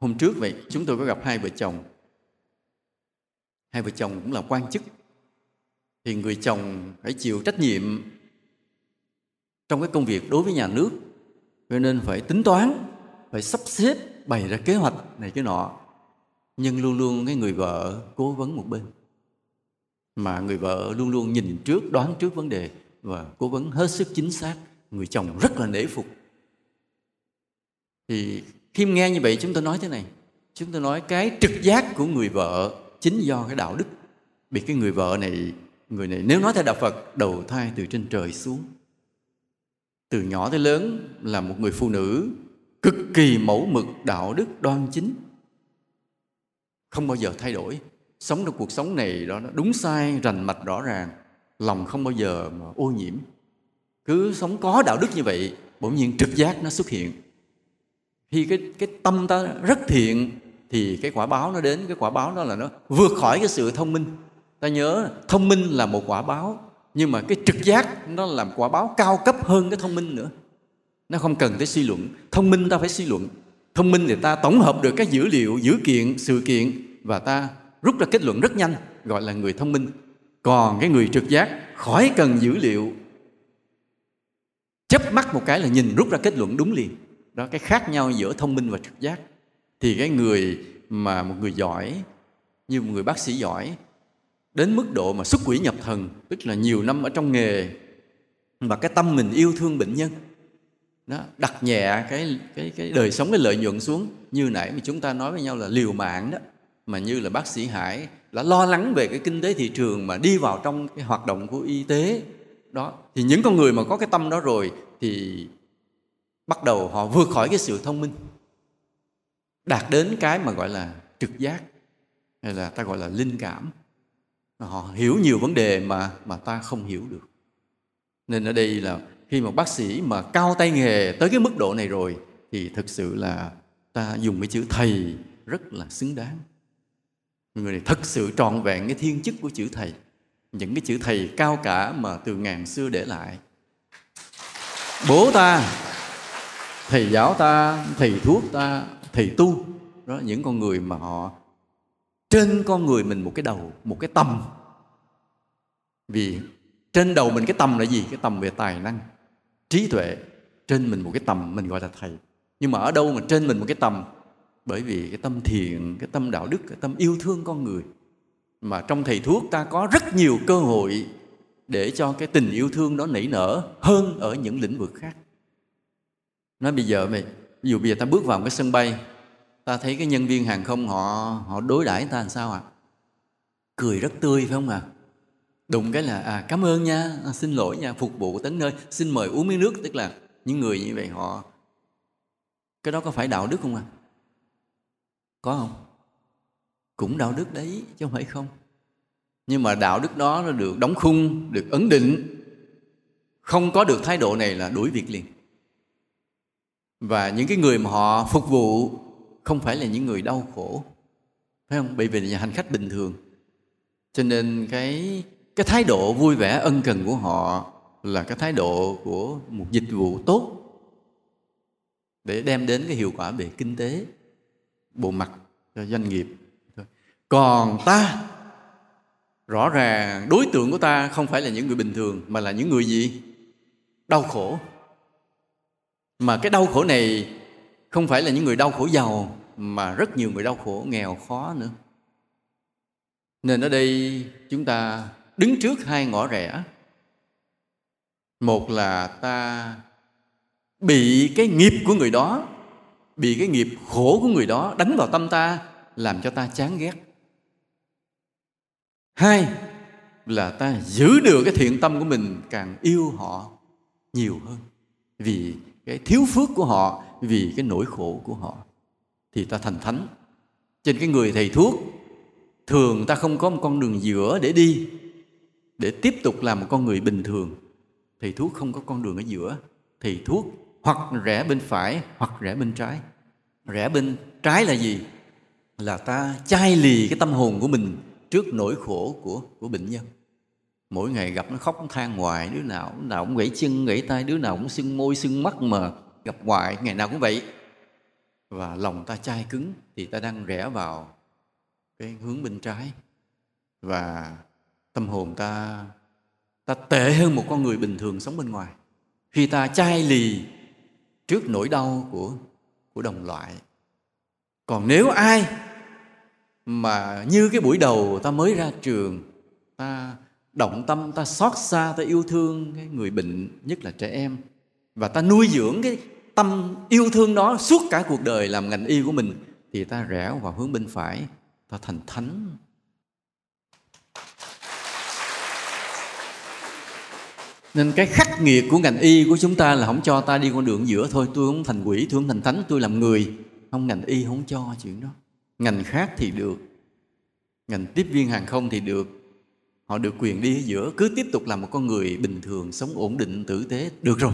S1: hôm trước vậy, chúng tôi có gặp hai vợ chồng. Hai vợ chồng cũng là quan chức. Thì người chồng phải chịu trách nhiệm trong cái công việc đối với nhà nước. Cho nên phải tính toán, phải sắp xếp bày ra kế hoạch này cái nọ nhưng luôn luôn cái người vợ cố vấn một bên. Mà người vợ luôn luôn nhìn trước, đoán trước vấn đề và cố vấn hết sức chính xác. Người chồng rất là nể phục. Thì khi nghe như vậy chúng tôi nói thế này. Chúng tôi nói cái trực giác của người vợ chính do cái đạo đức. Vì cái người vợ này, người này nếu nói theo đạo phật, đầu thai từ trên trời xuống. Từ nhỏ tới lớn là một người phụ nữ cực kỳ mẫu mực, đạo đức, đoan chính không bao giờ thay đổi. Sống trong cuộc sống này đó đúng sai, rành mạch rõ ràng. Lòng không bao giờ mà ô nhiễm. Cứ sống có đạo đức như vậy, bỗng nhiên trực giác nó xuất hiện. Khi cái cái tâm ta rất thiện, thì cái quả báo nó đến, cái quả báo đó là nó vượt khỏi cái sự thông minh. Ta nhớ, thông minh là một quả báo, nhưng mà cái trực giác nó làm quả báo cao cấp hơn cái thông minh nữa. Nó không cần tới suy luận. Thông minh ta phải suy luận thông minh thì ta tổng hợp được các dữ liệu, dữ kiện, sự kiện và ta rút ra kết luận rất nhanh, gọi là người thông minh. Còn cái người trực giác khỏi cần dữ liệu, chớp mắt một cái là nhìn rút ra kết luận đúng liền. Đó, cái khác nhau giữa thông minh và trực giác. Thì cái người mà một người giỏi, như một người bác sĩ giỏi, đến mức độ mà xuất quỷ nhập thần, tức là nhiều năm ở trong nghề và cái tâm mình yêu thương bệnh nhân nó đặt nhẹ cái cái cái đời sống, cái lợi nhuận xuống. Như nãy mà chúng ta nói với nhau là liều mạng đó. Mà như là bác sĩ Hải đã lo lắng về cái kinh tế thị trường mà đi vào trong cái hoạt động của y tế. Đó, thì những con người mà có cái tâm đó rồi thì bắt đầu họ vượt khỏi cái sự thông minh. Đạt đến cái mà gọi là trực giác, hay là ta gọi là linh cảm. Họ hiểu nhiều vấn đề mà mà ta không hiểu được. Nên ở đây là khi một bác sĩ mà cao tay nghề tới cái mức độ này rồi, thì thực sự là ta dùng cái chữ thầy rất là xứng đáng. Người này thật sự trọn vẹn cái thiên chức của chữ thầy. Những cái chữ thầy cao cả mà từ ngàn xưa để lại. Bố ta, thầy giáo ta, thầy thuốc ta, thầy tu, đó, những con người mà họ trên con người mình một cái đầu, một cái tầm. Vì trên đầu mình cái tầm là gì? Cái tầm về tài năng trí tuệ trên mình một cái tầm, mình gọi là thầy nhưng mà ở đâu mà trên mình một cái tầm bởi vì cái tâm thiện, cái tâm đạo đức, cái tâm yêu thương con người mà trong thầy thuốc ta có rất nhiều cơ hội để cho cái tình yêu thương đó nảy nở hơn ở những lĩnh vực khác nói bây giờ mày, ví dụ bây giờ ta bước vào một cái sân bay, ta thấy cái nhân viên hàng không họ họ đối đãi ta làm sao ạ à? cười rất tươi, phải không ạ à? Đụng cái là à cảm ơn nha à, xin lỗi nha phục vụ tấn nơi xin mời uống miếng nước. Tức là những người như vậy họ cái đó có phải đạo đức không à? có không? Cũng đạo đức đấy chứ không phải không. Nhưng mà đạo đức đó nó được đóng khung được ấn định. Không có được thái độ này là đuổi việc liền. Và những cái người mà họ phục vụ không phải là những người đau khổ. Phải không? Bởi vì là hành khách bình thường. Cho nên cái cái thái độ vui vẻ, ân cần của họ là cái thái độ của một dịch vụ tốt để đem đến cái hiệu quả về kinh tế, bộ mặt cho doanh nghiệp. Còn ta, rõ ràng đối tượng của ta không phải là những người bình thường, mà là những người gì? Đau khổ. Mà cái đau khổ này không phải là những người đau khổ giàu, mà rất nhiều người đau khổ nghèo khó nữa. Nên ở đây chúng ta đứng trước hai ngõ rẽ. Một là ta bị cái nghiệp của người đó, bị cái nghiệp khổ của người đó đánh vào tâm ta, làm cho ta chán ghét. Hai là ta giữ được cái thiện tâm của mình càng yêu họ nhiều hơn. Vì cái thiếu phước của họ, vì cái nỗi khổ của họ, thì ta thành thánh. Trên cái người thầy thuốc, thường ta không có một con đường giữa để đi để tiếp tục làm một con người bình thường, thì thuốc không có con đường ở giữa. Thì thuốc hoặc rẽ bên phải hoặc rẽ bên trái. Rẽ bên trái là gì? Là ta chai lì cái tâm hồn của mình trước nỗi khổ của của bệnh nhân. Mỗi ngày gặp nó khóc, nó than hoài, đứa nào đứa nào cũng gãy chân, gãy tay, đứa nào cũng sưng môi, sưng mắt mà gặp hoài, ngày nào cũng vậy. Và lòng ta chai cứng thì ta đang rẽ vào cái hướng bên trái. Và tâm hồn ta ta tệ hơn một con người bình thường sống bên ngoài. Khi ta chai lì trước nỗi đau của của đồng loại. Còn nếu ai mà như cái buổi đầu ta mới ra trường, ta động tâm, ta xót xa, ta yêu thương cái người bệnh, nhất là trẻ em, và ta nuôi dưỡng cái tâm yêu thương đó suốt cả cuộc đời làm ngành y của mình, thì ta rẽ vào hướng bên phải, ta thành thánh. Nên cái khắc nghiệt của ngành y của chúng ta là không cho ta đi con đường giữa thôi. Tôi không thành quỷ, tôi không thành thánh, tôi làm người. Không, ngành y không cho chuyện đó. Ngành khác thì được. Ngành tiếp viên hàng không thì được. Họ được quyền đi ở giữa, cứ tiếp tục làm một con người bình thường, sống ổn định, tử tế. Được rồi.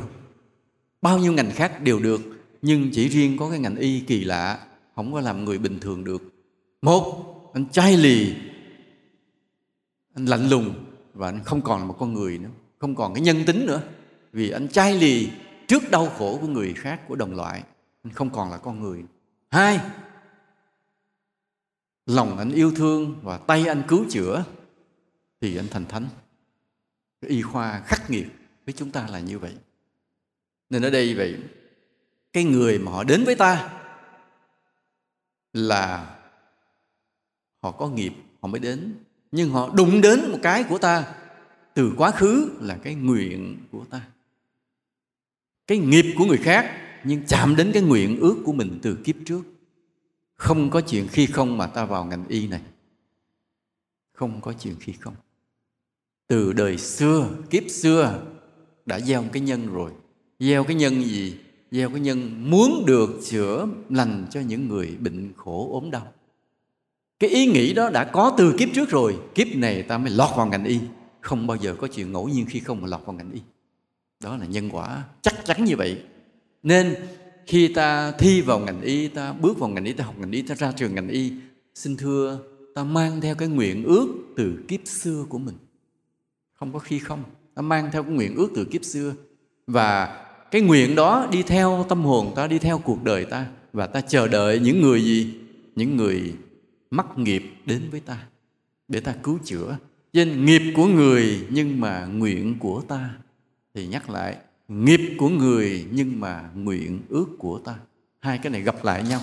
S1: Bao nhiêu ngành khác đều được, nhưng chỉ riêng có cái ngành y kỳ lạ, không có làm người bình thường được. Một, anh chai lì. Anh lạnh lùng và anh không còn là một con người nữa không còn cái nhân tính nữa. Vì anh chai lì trước đau khổ của người khác, của đồng loại, anh không còn là con người. Hai, lòng anh yêu thương và tay anh cứu chữa thì anh thành thánh. Cái y khoa khắc nghiệt với chúng ta là như vậy. Nên ở đây vậy, cái người mà họ đến với ta là họ có nghiệp, họ mới đến. Nhưng họ đụng đến một cái của ta từ quá khứ là cái nguyện của ta. Cái nghiệp của người khác nhưng chạm đến cái nguyện ước của mình từ kiếp trước. Không có chuyện khi không mà ta vào ngành y này. Không có chuyện khi không. Từ đời xưa, kiếp xưa đã gieo cái nhân rồi. Gieo cái nhân gì? Gieo cái nhân muốn được chữa lành cho những người bệnh khổ, ốm đau. Cái ý nghĩ đó đã có từ kiếp trước rồi, kiếp này ta mới lọt vào ngành y không bao giờ có chuyện ngẫu nhiên khi không mà lọt vào ngành y. Đó là nhân quả chắc chắn như vậy. Nên khi ta thi vào ngành y, ta bước vào ngành y, ta học ngành y, ta ra trường ngành y, xin thưa, ta mang theo cái nguyện ước từ kiếp xưa của mình. Không có khi không, ta mang theo cái nguyện ước từ kiếp xưa. Và cái nguyện đó đi theo tâm hồn ta, đi theo cuộc đời ta. Và ta chờ đợi những người gì? Những người mắc nghiệp đến với ta, để ta cứu chữa trên nghiệp của người nhưng mà nguyện của ta. Thì nhắc lại, nghiệp của người nhưng mà nguyện ước của ta. Hai cái này gặp lại nhau.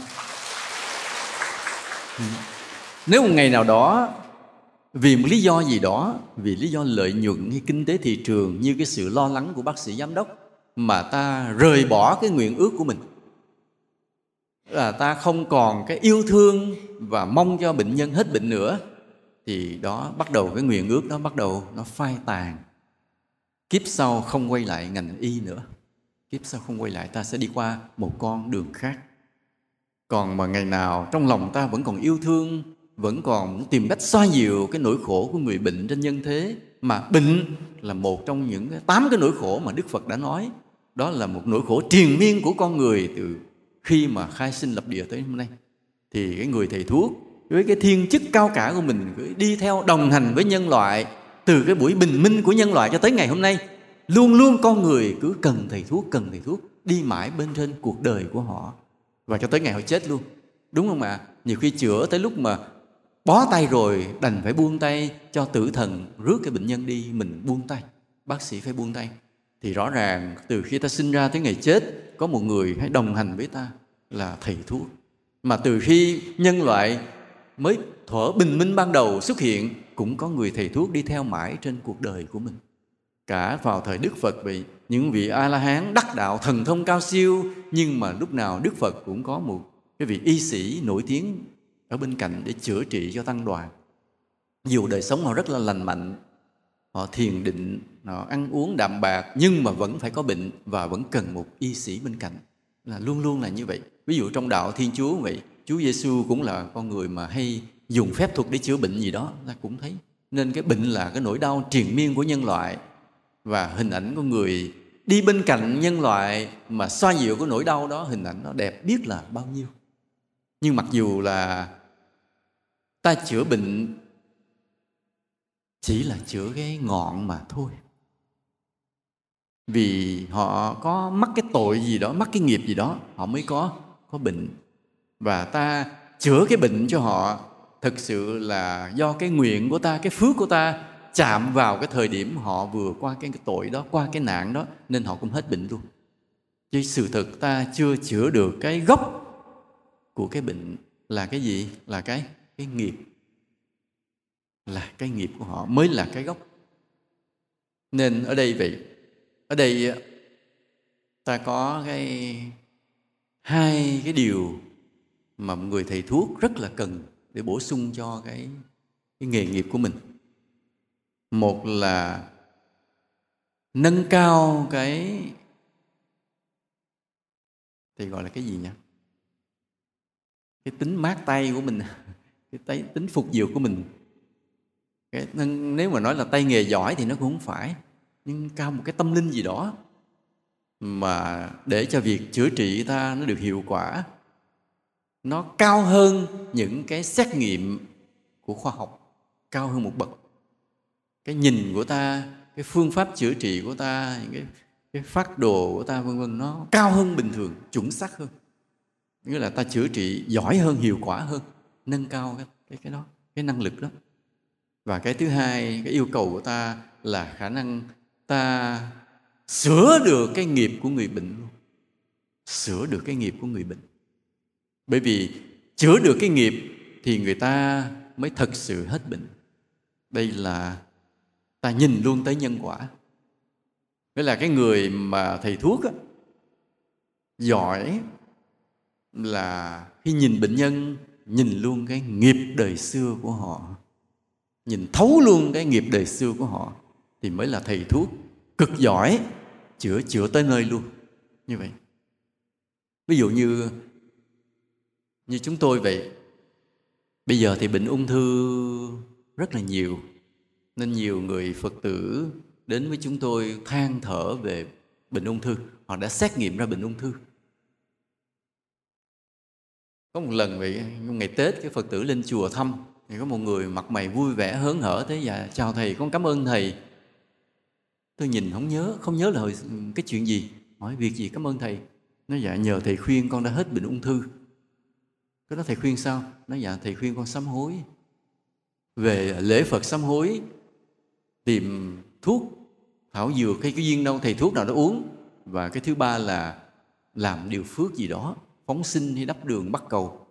S1: Nếu một ngày nào đó, vì một lý do gì đó, vì lý do lợi nhuận hay kinh tế thị trường như cái sự lo lắng của bác sĩ giám đốc mà ta rời bỏ cái nguyện ước của mình, là ta không còn cái yêu thương và mong cho bệnh nhân hết bệnh nữa thì đó, bắt đầu cái nguyện ước đó bắt đầu nó phai tàn. Kiếp sau không quay lại ngành y nữa. Kiếp sau không quay lại, ta sẽ đi qua một con đường khác. Còn mà ngày nào trong lòng ta vẫn còn yêu thương, vẫn còn tìm cách xoa dịu cái nỗi khổ của người bệnh trên nhân thế, mà bệnh là một trong những tám cái nỗi khổ mà Đức Phật đã nói. Đó là một nỗi khổ triền miên của con người từ khi mà khai sinh lập địa tới hôm nay. Thì cái người thầy thuốc với cái thiên chức cao cả của mình đi theo đồng hành với nhân loại, từ cái buổi bình minh của nhân loại cho tới ngày hôm nay, luôn luôn con người cứ cần thầy thuốc, cần thầy thuốc, đi mãi bên trên cuộc đời của họ. Và cho tới ngày họ chết luôn. Đúng không ạ? Nhiều khi chữa tới lúc mà bó tay rồi, đành phải buông tay cho tử thần, rước cái bệnh nhân đi, mình buông tay, bác sĩ phải buông tay. Thì rõ ràng, từ khi ta sinh ra tới ngày chết, có một người hãy đồng hành với ta là thầy thuốc. Mà từ khi nhân loại mới thuở bình minh ban đầu xuất hiện, cũng có người thầy thuốc đi theo mãi trên cuộc đời của mình. Cả vào thời đức phật vậy những vị a la hán đắc đạo thần thông cao siêu, nhưng mà lúc nào đức phật cũng có một cái vị y sĩ nổi tiếng ở bên cạnh để chữa trị cho tăng đoàn. Dù đời sống họ rất là lành mạnh, họ thiền định, họ ăn uống đạm bạc, nhưng mà vẫn phải có bệnh và vẫn cần một y sĩ bên cạnh. Là luôn luôn là như vậy. Ví dụ trong đạo thiên chúa vậy chúa giêsu cũng là con người mà hay dùng phép thuật để chữa bệnh gì đó, ta cũng thấy. Nên cái bệnh là cái nỗi đau triền miên của nhân loại và hình ảnh của người đi bên cạnh nhân loại mà xoa dịu cái nỗi đau đó, hình ảnh nó đẹp biết là bao nhiêu. Nhưng mặc dù là ta chữa bệnh chỉ là chữa cái ngọn mà thôi. Vì họ có mắc cái tội gì đó, mắc cái nghiệp gì đó, họ mới có có bệnh và ta chữa cái bệnh cho họ. Thực sự là do cái nguyện của ta cái phước của ta chạm vào cái thời điểm họ vừa qua cái, tội đó qua cái nạn đó nên họ cũng hết bệnh luôn. Chứ sự thực ta chưa chữa được cái gốc của cái bệnh là cái gì? Là cái cái nghiệp. Là cái nghiệp của họ mới là cái gốc. Nên ở đây vậy ở đây ờ, ta có cái hai cái điều mà một người thầy thuốc rất là cần để bổ sung cho cái cái nghề nghiệp của mình. Một là nâng cao cái thì gọi là cái gì nhỉ? Cái tính mát tay của mình cái tính phục vụ của mình. Cái, nếu mà nói là tay nghề giỏi thì nó cũng không phải nhưng cao một cái tâm linh gì đó mà để cho việc chữa trị ta nó được hiệu quả nó cao hơn những cái xét nghiệm của khoa học, cao hơn một bậc. Cái nhìn của ta, cái phương pháp chữa trị của ta, những cái cái phát đồ của ta, vân vân, nó cao hơn bình thường, chuẩn xác hơn. Nghĩa là ta chữa trị giỏi hơn, hiệu quả hơn, nâng cao cái cái cái đó, cái năng lực đó. Và cái thứ hai, cái yêu cầu của ta là khả năng ta sửa được cái nghiệp của người bệnh luôn. Sửa được cái nghiệp của người bệnh bởi vì chữa được cái nghiệp thì người ta mới thật sự hết bệnh. Đây là ta nhìn luôn tới nhân quả. Nghĩa là cái người mà thầy thuốc á, giỏi là khi nhìn bệnh nhân nhìn luôn cái nghiệp đời xưa của họ nhìn thấu luôn cái nghiệp đời xưa của họ thì mới là thầy thuốc cực giỏi chữa chữa tới nơi luôn. Như vậy. Ví dụ như như chúng tôi vậy, bây giờ thì bệnh ung thư rất là nhiều, nên nhiều người phật tử đến với chúng tôi than thở về bệnh ung thư. Họ đã xét nghiệm ra bệnh ung thư. Có một lần vậy ngày tết, cái phật tử lên chùa thăm, thì có một người mặt mày vui vẻ, hớn hở thế và chào thầy, con cảm ơn thầy. Tôi nhìn không nhớ không nhớ là hồi, cái chuyện gì. Hỏi, việc gì? Cảm ơn thầy. Nó dạ nhờ thầy khuyên con đã hết bệnh ung thư cái đó thầy khuyên sao? Nó dạ thầy khuyên con sám hối. Về lễ phật sám hối, tìm thuốc, thảo dược hay cái viên đâu, thầy thuốc nào đó uống. Và cái thứ ba là làm điều phước gì đó, phóng sinh hay đắp đường bắt cầu.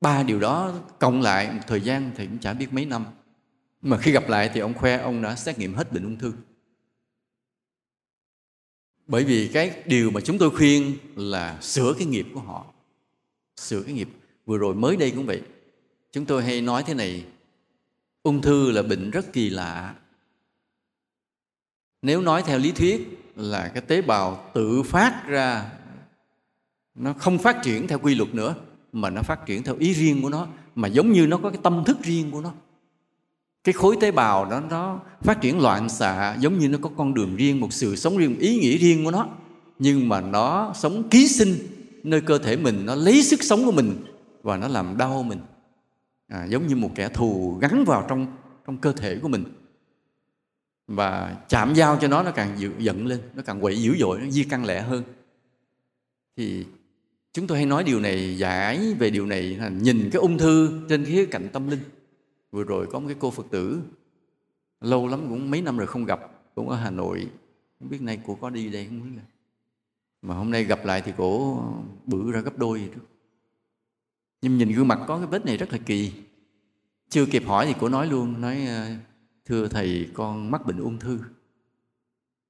S1: Ba điều đó cộng lại một thời gian thì cũng chả biết mấy năm. Mà khi gặp lại thì ông khoe ông đã xét nghiệm hết bệnh ung thư. Bởi vì cái điều mà chúng tôi khuyên là sửa cái nghiệp của họ. Sửa cái nghiệp vừa rồi mới đây cũng vậy. Chúng tôi hay nói thế này, ung thư là bệnh rất kỳ lạ. Nếu nói theo lý thuyết là cái tế bào tự phát ra, nó không phát triển theo quy luật nữa, mà nó phát triển theo ý riêng của nó, mà giống như nó có cái tâm thức riêng của nó. Cái khối tế bào đó, nó phát triển loạn xạ giống như nó có con đường riêng, một sự sống riêng một ý nghĩa riêng của nó. Nhưng mà nó sống ký sinh nơi cơ thể mình, nó lấy sức sống của mình và nó làm đau mình. À, giống như một kẻ thù gắn vào trong trong cơ thể của mình. Và chạm giao cho nó nó càng dữ, giận lên nó càng quậy dữ dội nó di căn lẻ hơn. Thì chúng tôi hay nói điều này giải về điều này là nhìn cái ung thư trên khía cạnh tâm linh. Vừa rồi có một cái cô phật tử lâu lắm cũng mấy năm rồi không gặp cũng ở hà nội. Không biết nay cô có đi đây không? Biết mà hôm nay gặp lại thì cổ bự ra gấp đôi trước nhưng nhìn gương mặt có cái vết này rất là kỳ. Chưa kịp hỏi thì cổ nói luôn, nói ờ, thưa thầy, con mắc bệnh ung thư.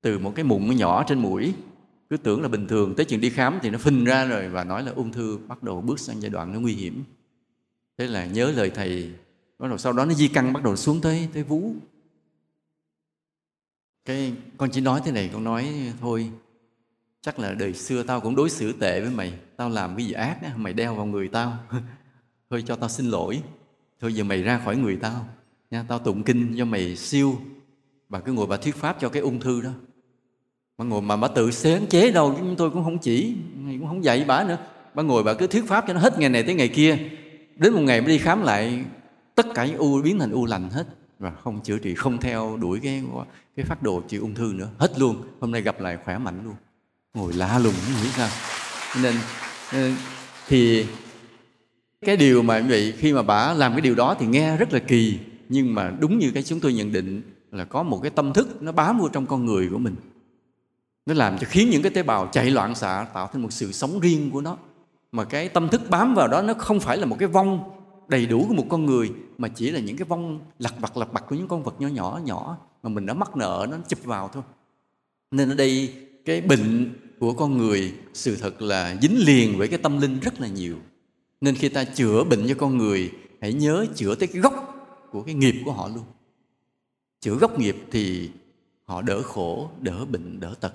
S1: Từ một cái mụn nhỏ trên mũi, cứ tưởng là bình thường, tới chuyện đi khám thì nó phình ra rồi và nói là ung thư bắt đầu bước sang giai đoạn nó nguy hiểm. Thế là nhớ lời thầy, bắt đầu sau đó nó di căn bắt đầu xuống tới tới vú. Cái, con chỉ nói thế này, con nói thôi chắc là đời xưa tao cũng đối xử tệ với mày. Tao làm cái gì ác đó mày đeo vào người tao. Thôi cho tao xin lỗi. Thôi giờ mày ra khỏi người tao. Nha, tao tụng kinh cho mày siêu. Bà cứ ngồi bà thuyết pháp cho cái ung thư đó. Bà ngồi mà bà tự sáng chế đâu chúng tôi cũng không chỉ cũng không dạy bà nữa. Bà ngồi bà cứ thuyết pháp cho nó hết ngày này tới ngày kia. Đến một ngày mới đi khám lại, tất cả những u biến thành u lành hết. Và không chữa trị, không theo đuổi cái cái phát đồ trị ung thư nữa. Hết luôn. Hôm nay gặp lại khỏe mạnh luôn ngồi lạ lùng không hiểu sao. Nên ờ, thì cái điều mà vậy, khi mà bà làm cái điều đó thì nghe rất là kỳ. Nhưng mà đúng như cái chúng tôi nhận định là có một cái tâm thức nó bám vô trong con người của mình. Nó làm cho khiến những cái tế bào chạy loạn xạ, tạo thành một sự sống riêng của nó. Mà cái tâm thức bám vào đó nó không phải là một cái vong đầy đủ của một con người, mà chỉ là những cái vong lặt vặt lặt vặt của những con vật nhỏ nhỏ nhỏ mà mình đã mắc nợ nó chụp vào thôi. Nên ở đây cái bệnh của con người, sự thật là dính liền với cái tâm linh rất là nhiều. Nên khi ta chữa bệnh cho con người, hãy nhớ chữa tới cái gốc của cái nghiệp của họ luôn. Chữa gốc nghiệp thì họ đỡ khổ, đỡ bệnh, đỡ tật.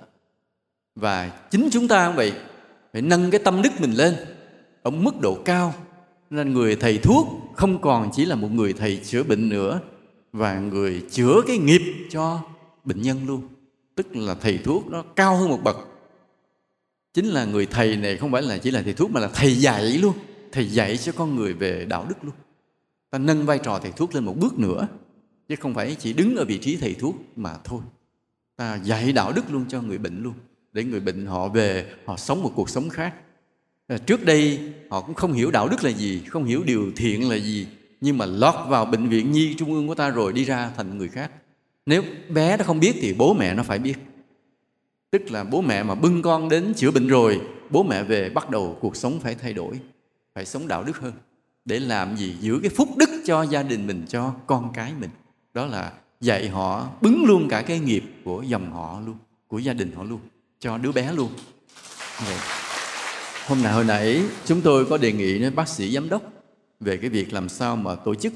S1: Và chính chúng ta cũng vậy, phải nâng cái tâm đức mình lên ở mức độ cao. Nên người thầy thuốc không còn chỉ là một người thầy chữa bệnh nữa, và người chữa cái nghiệp cho bệnh nhân luôn tức là thầy thuốc nó cao hơn một bậc. Chính là người thầy này không phải là chỉ là thầy thuốc mà là thầy dạy luôn. Thầy dạy cho con người về đạo đức luôn. Ta nâng vai trò thầy thuốc lên một bước nữa. Chứ không phải chỉ đứng ở vị trí thầy thuốc mà thôi. Ta dạy đạo đức luôn cho người bệnh luôn. Để người bệnh họ về, họ sống một cuộc sống khác. À, trước đây họ cũng không hiểu đạo đức là gì, không hiểu điều thiện là gì. Nhưng mà lót vào bệnh viện nhi trung ương của ta rồi đi ra thành người khác nếu bé nó không biết thì bố mẹ nó phải biết. Tức là bố mẹ mà bưng con đến chữa bệnh rồi, bố mẹ về bắt đầu cuộc sống phải thay đổi, phải sống đạo đức hơn. Để làm gì? Giữ cái phúc đức cho gia đình mình, cho con cái mình. Đó là dạy họ bứng luôn cả cái nghiệp của dòng họ luôn, của gia đình họ luôn, cho đứa bé luôn. Vậy. hôm nào, hồi nãy chúng tôi có đề nghị với bác sĩ giám đốc về cái việc làm sao mà tổ chức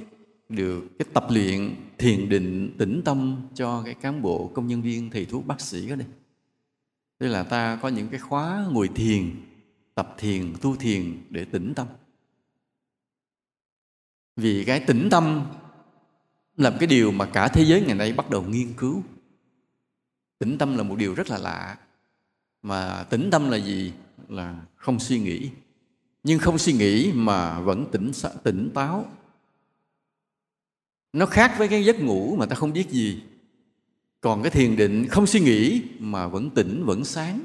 S1: được. Cái tập luyện thiền định tĩnh tâm cho cái cán bộ công nhân viên, thầy thuốc, bác sĩ ở đây tức là ta có những cái khóa ngồi thiền, tập thiền, tu thiền để tĩnh tâm. Vì cái tĩnh tâm là cái điều mà cả thế giới ngày nay bắt đầu nghiên cứu. Tĩnh tâm là một điều rất là lạ. Mà tĩnh tâm là gì? Là không suy nghĩ. Nhưng không suy nghĩ mà vẫn tỉnh tỉnh táo nó khác với cái giấc ngủ mà ta không biết gì. Còn cái thiền định không suy nghĩ mà vẫn tỉnh vẫn sáng.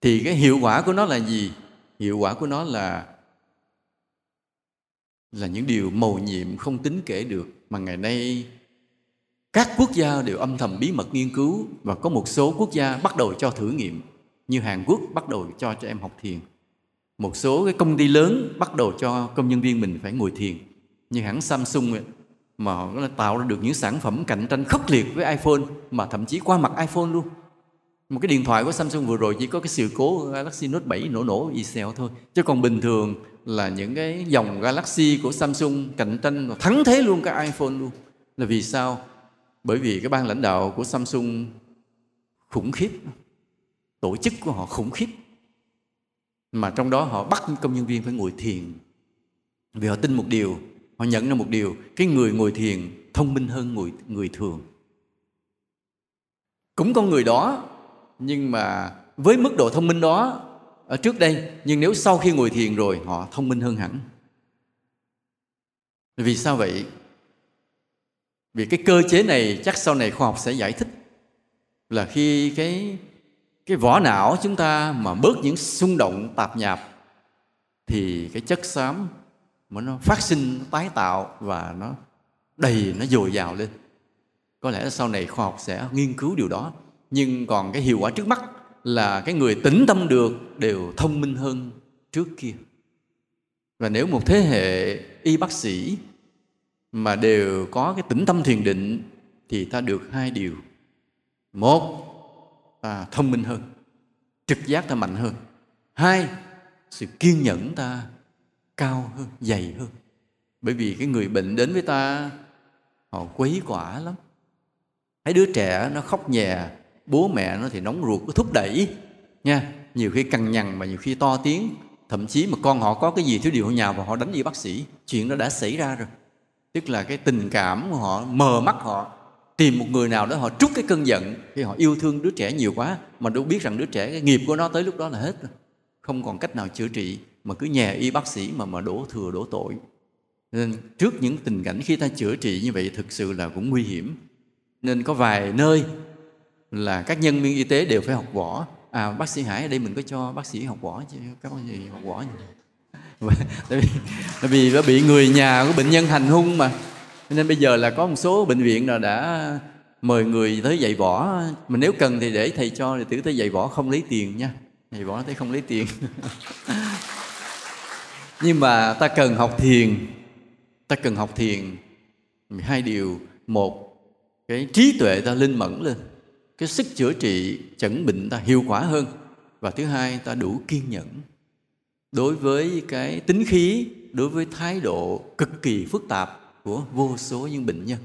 S1: Thì cái hiệu quả của nó là gì? Hiệu quả của nó là là những điều mầu nhiệm không tính kể được. Mà ngày nay các quốc gia đều âm thầm bí mật nghiên cứu và có một số quốc gia bắt đầu cho thử nghiệm. Như Hàn Quốc bắt đầu cho cho em học thiền. Một số cái công ty lớn bắt đầu cho công nhân viên mình phải ngồi thiền. Như hãng Samsung ấy, mà họ tạo ra được những sản phẩm cạnh tranh khốc liệt với iPhone, mà thậm chí qua mặt iPhone luôn. Một cái điện thoại của Samsung vừa rồi chỉ có cái sự cố Galaxy Note 7 nổ nổ y xèo thôi. Chứ còn bình thường là những cái dòng Galaxy của Samsung cạnh tranh thắng thế luôn cái iPhone luôn. Là vì sao? Bởi vì cái ban lãnh đạo của Samsung khủng khiếp. Tổ chức của họ khủng khiếp. Mà trong đó họ bắt công nhân viên phải ngồi thiền vì họ tin một điều họ nhận ra một điều, cái người ngồi thiền thông minh hơn người người thường. Cũng con người đó, nhưng mà với mức độ thông minh đó, ở trước đây, nhưng nếu sau khi ngồi thiền rồi, họ thông minh hơn hẳn. Vì sao vậy? Vì cái cơ chế này chắc sau này khoa học sẽ giải thích là khi cái cái vỏ não chúng ta mà bớt những xung động tạp nhạp, thì cái chất xám mà nó phát sinh, nó tái tạo và nó đầy, nó dồi dào lên. Có lẽ sau này khoa học sẽ nghiên cứu điều đó. Nhưng còn cái hiệu quả trước mắt là cái người tĩnh tâm được đều thông minh hơn trước kia. Và nếu một thế hệ y bác sĩ mà đều có cái tĩnh tâm thiền định thì ta được hai điều. Một, ta thông minh hơn, trực giác ta mạnh hơn. Hai, sự kiên nhẫn ta cao hơn, dày hơn. Bởi vì cái người bệnh đến với ta, họ quấy quả lắm. Thấy đứa trẻ nó khóc nhè, bố mẹ nó thì nóng ruột, nó thúc đẩy, nha. Nhiều khi cằn nhằn mà nhiều khi to tiếng, thậm chí mà con họ có cái gì thiếu điều họ nhào và họ đánh đi bác sĩ, chuyện đó đã xảy ra rồi. Tức là cái tình cảm của họ, mờ mắt họ, tìm một người nào đó họ trút cái cơn giận khi họ yêu thương đứa trẻ nhiều quá, mà đâu biết rằng đứa trẻ, cái nghiệp của nó tới lúc đó là hết rồi. Không còn cách nào chữa trị mà cứ nhà y bác sĩ mà mà đổ thừa đổ tội. Nên trước những tình cảnh khi ta chữa trị như vậy thực sự là cũng nguy hiểm. Nên có vài nơi là các nhân viên y tế đều phải học võ. À bác sĩ hải ở đây mình có cho bác sĩ học võ chứ các bác sĩ học võ tại vì, tại vì nó bị người nhà của bệnh nhân hành hung mà. Nên bây giờ là có một số bệnh viện là đã mời người tới dạy võ. Mà nếu cần thì để thầy cho thì tử tới dạy võ không lấy tiền nha. Dạy võ thấy không lấy tiền. nhưng mà ta cần học thiền. Ta cần học thiền. Hai điều. Một, cái trí tuệ ta linh mẫn lên. Cái sức chữa trị chẩn bệnh ta hiệu quả hơn. Và thứ hai, ta đủ kiên nhẫn. Đối với cái tính khí, đối với thái độ cực kỳ phức tạp của vô số những bệnh nhân.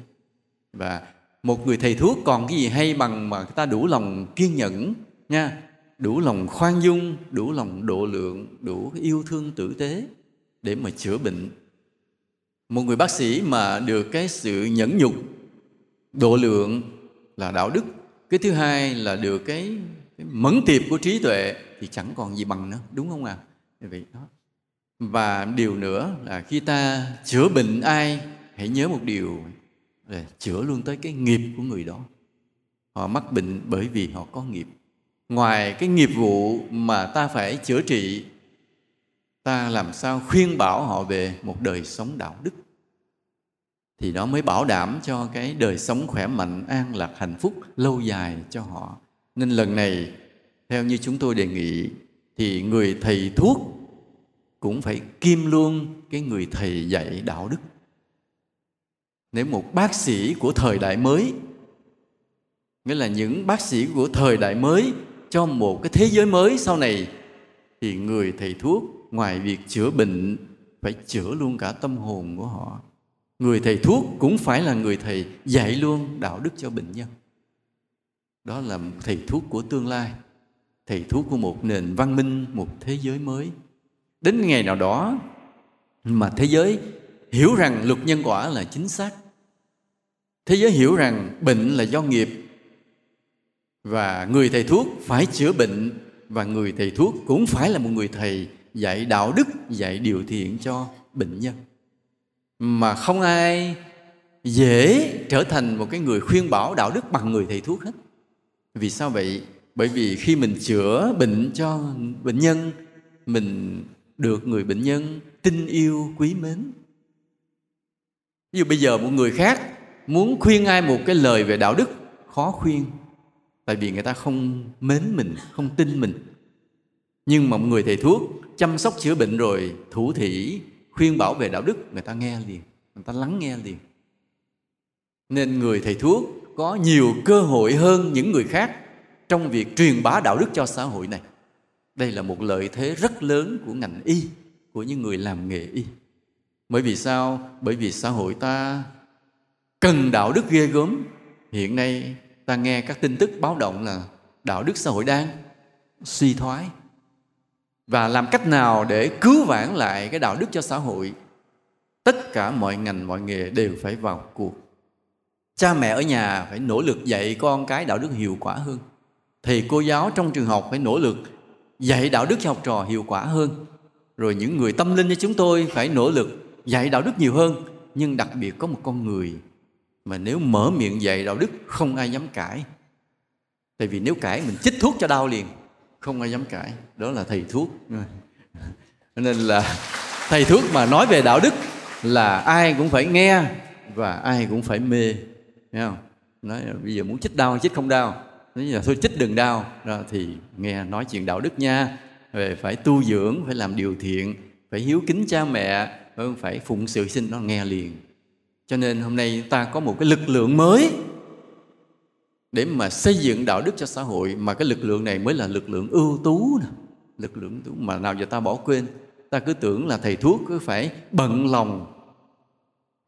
S1: Và một người thầy thuốc còn cái gì hay bằng mà ta đủ lòng kiên nhẫn, nha. Đủ lòng khoan dung, đủ lòng độ lượng, đủ yêu thương tử tế để mà chữa bệnh. Một người bác sĩ mà được cái sự nhẫn nhục độ lượng là đạo đức. Cái thứ hai là được cái, cái mẫn tiệp của trí tuệ thì chẳng còn gì bằng nữa đúng không ạ? À? vậy đó. Và điều nữa là khi ta chữa bệnh ai hãy nhớ một điều là chữa luôn tới cái nghiệp của người đó. Họ mắc bệnh bởi vì họ có nghiệp. Ngoài cái nghiệp vụ mà ta phải chữa trị ta làm sao khuyên bảo họ về một đời sống đạo đức? Thì đó mới bảo đảm cho cái đời sống khỏe mạnh, an lạc, hạnh phúc lâu dài cho họ. Nên lần này, theo như chúng tôi đề nghị, thì người thầy thuốc cũng phải kim luôn cái người thầy dạy đạo đức. Nếu một bác sĩ của thời đại mới, nghĩa là những bác sĩ của thời đại mới cho một cái thế giới mới sau này, thì người thầy thuốc ngoài việc chữa bệnh, phải chữa luôn cả tâm hồn của họ. Người thầy thuốc cũng phải là người thầy dạy luôn đạo đức cho bệnh nhân. Đó là thầy thuốc của tương lai, thầy thuốc của một nền văn minh, một thế giới mới. Đến ngày nào đó mà thế giới hiểu rằng luật nhân quả là chính xác, thế giới hiểu rằng bệnh là do nghiệp, và người thầy thuốc phải chữa bệnh, và người thầy thuốc cũng phải là một người thầy dạy đạo đức, dạy điều thiện cho bệnh nhân. Mà không ai dễ trở thành một cái người khuyên bảo đạo đức bằng người thầy thuốc hết. Vì sao vậy? Bởi vì khi mình chữa bệnh cho bệnh nhân, mình được người bệnh nhân tin yêu, quý mến. Ví dụ bây giờ một người khác muốn khuyên ai một cái lời về đạo đức, khó khuyên. Tại vì người ta không mến mình, không tin mình nhưng mà một người thầy thuốc chăm sóc chữa bệnh rồi thủ thỉ, khuyên bảo về đạo đức, người ta nghe liền, người ta lắng nghe liền. Nên người thầy thuốc có nhiều cơ hội hơn những người khác trong việc truyền bá đạo đức cho xã hội này. Đây là một lợi thế rất lớn của ngành y, của những người làm nghề y. Bởi vì sao? Bởi vì xã hội ta cần đạo đức ghê gớm. Hiện nay ta nghe các tin tức báo động là đạo đức xã hội đang suy thoái và làm cách nào để cứu vãn lại cái đạo đức cho xã hội? Tất cả mọi ngành, mọi nghề đều phải vào cuộc. Cha mẹ ở nhà phải nỗ lực dạy con cái đạo đức hiệu quả hơn. Thầy cô giáo trong trường học phải nỗ lực dạy đạo đức cho học trò hiệu quả hơn. Rồi những người tâm linh như chúng tôi phải nỗ lực dạy đạo đức nhiều hơn. Nhưng đặc biệt có một con người mà nếu mở miệng dạy đạo đức không ai dám cãi. Tại vì nếu cãi mình chích thuốc cho đau liền không ai dám cãi. Đó là thầy thuốc. Nên là thầy thuốc mà nói về đạo đức là ai cũng phải nghe và ai cũng phải mê. Thấy không? Nói bây giờ muốn chích đau, chích không đau. Nói là thôi chích đừng đau. Đó, thì nghe nói chuyện đạo đức nha. Về phải tu dưỡng, phải làm điều thiện, phải hiếu kính cha mẹ, phải phụng sự sinh. Nó nghe liền. Cho nên hôm nay ta có một cái lực lượng mới để mà xây dựng đạo đức cho xã hội mà cái lực lượng này mới là lực lượng ưu tú nè. Lực lượng tú mà nào giờ ta bỏ quên. Ta cứ tưởng là thầy thuốc cứ phải bận lòng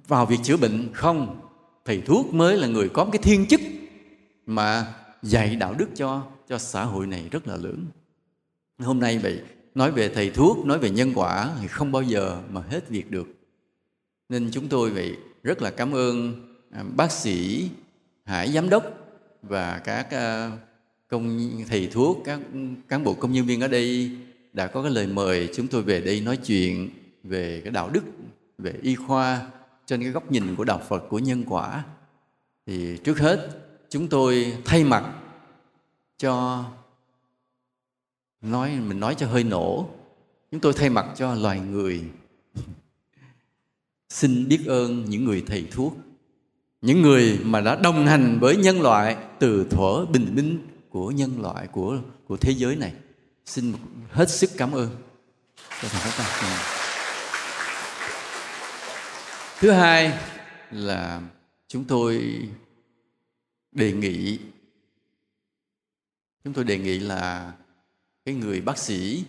S1: vào việc chữa bệnh. Không, thầy thuốc mới là người có cái thiên chức mà dạy đạo đức cho cho xã hội này rất là lớn. Hôm nay vậy, nói về thầy thuốc, nói về nhân quả thì không bao giờ mà hết việc được. Nên chúng tôi vậy rất là cảm ơn à, bác sĩ hải giám đốc và các ờ, công thầy thuốc, các cán bộ công nhân viên ở đây đã có cái lời mời chúng tôi về đây nói chuyện về cái đạo đức, về y khoa trên cái góc nhìn của đạo Phật của nhân quả. Thì trước hết, chúng tôi thay mặt cho nói, mình nói cho hơi nổ. Chúng tôi thay mặt cho loài người. Xin biết ơn những người thầy thuốc những người mà đã đồng hành với nhân loại từ thuở bình minh của nhân loại của của thế giới này. Xin hết sức cảm ơn. Thứ hai là chúng tôi đề nghị, chúng tôi đề nghị là cái người bác sĩ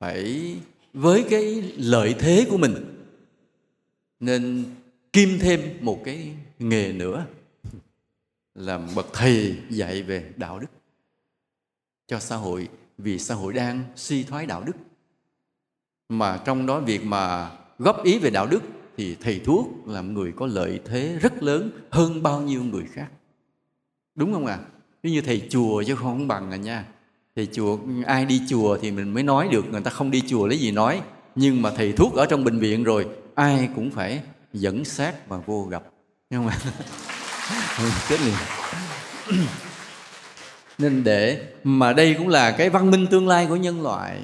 S1: phải, với cái lợi thế của mình, nên kim thêm một cái nghề nữa làm bậc thầy dạy về đạo đức cho xã hội, vì xã hội đang suy thoái đạo đức. Mà trong đó việc mà góp ý về đạo đức thì thầy thuốc là người có lợi thế rất lớn hơn bao nhiêu người khác. Đúng không ạ? À? như thầy chùa chứ không bằng à nha. Thầy chùa, ai đi chùa thì mình mới nói được, người ta không đi chùa lấy gì nói. Nhưng mà thầy thuốc ở trong bệnh viện rồi, ai cũng phải dẫn sát mà vô gặp. Không ạ? Chết liền nên để mà đây cũng là cái văn minh tương lai của nhân loại.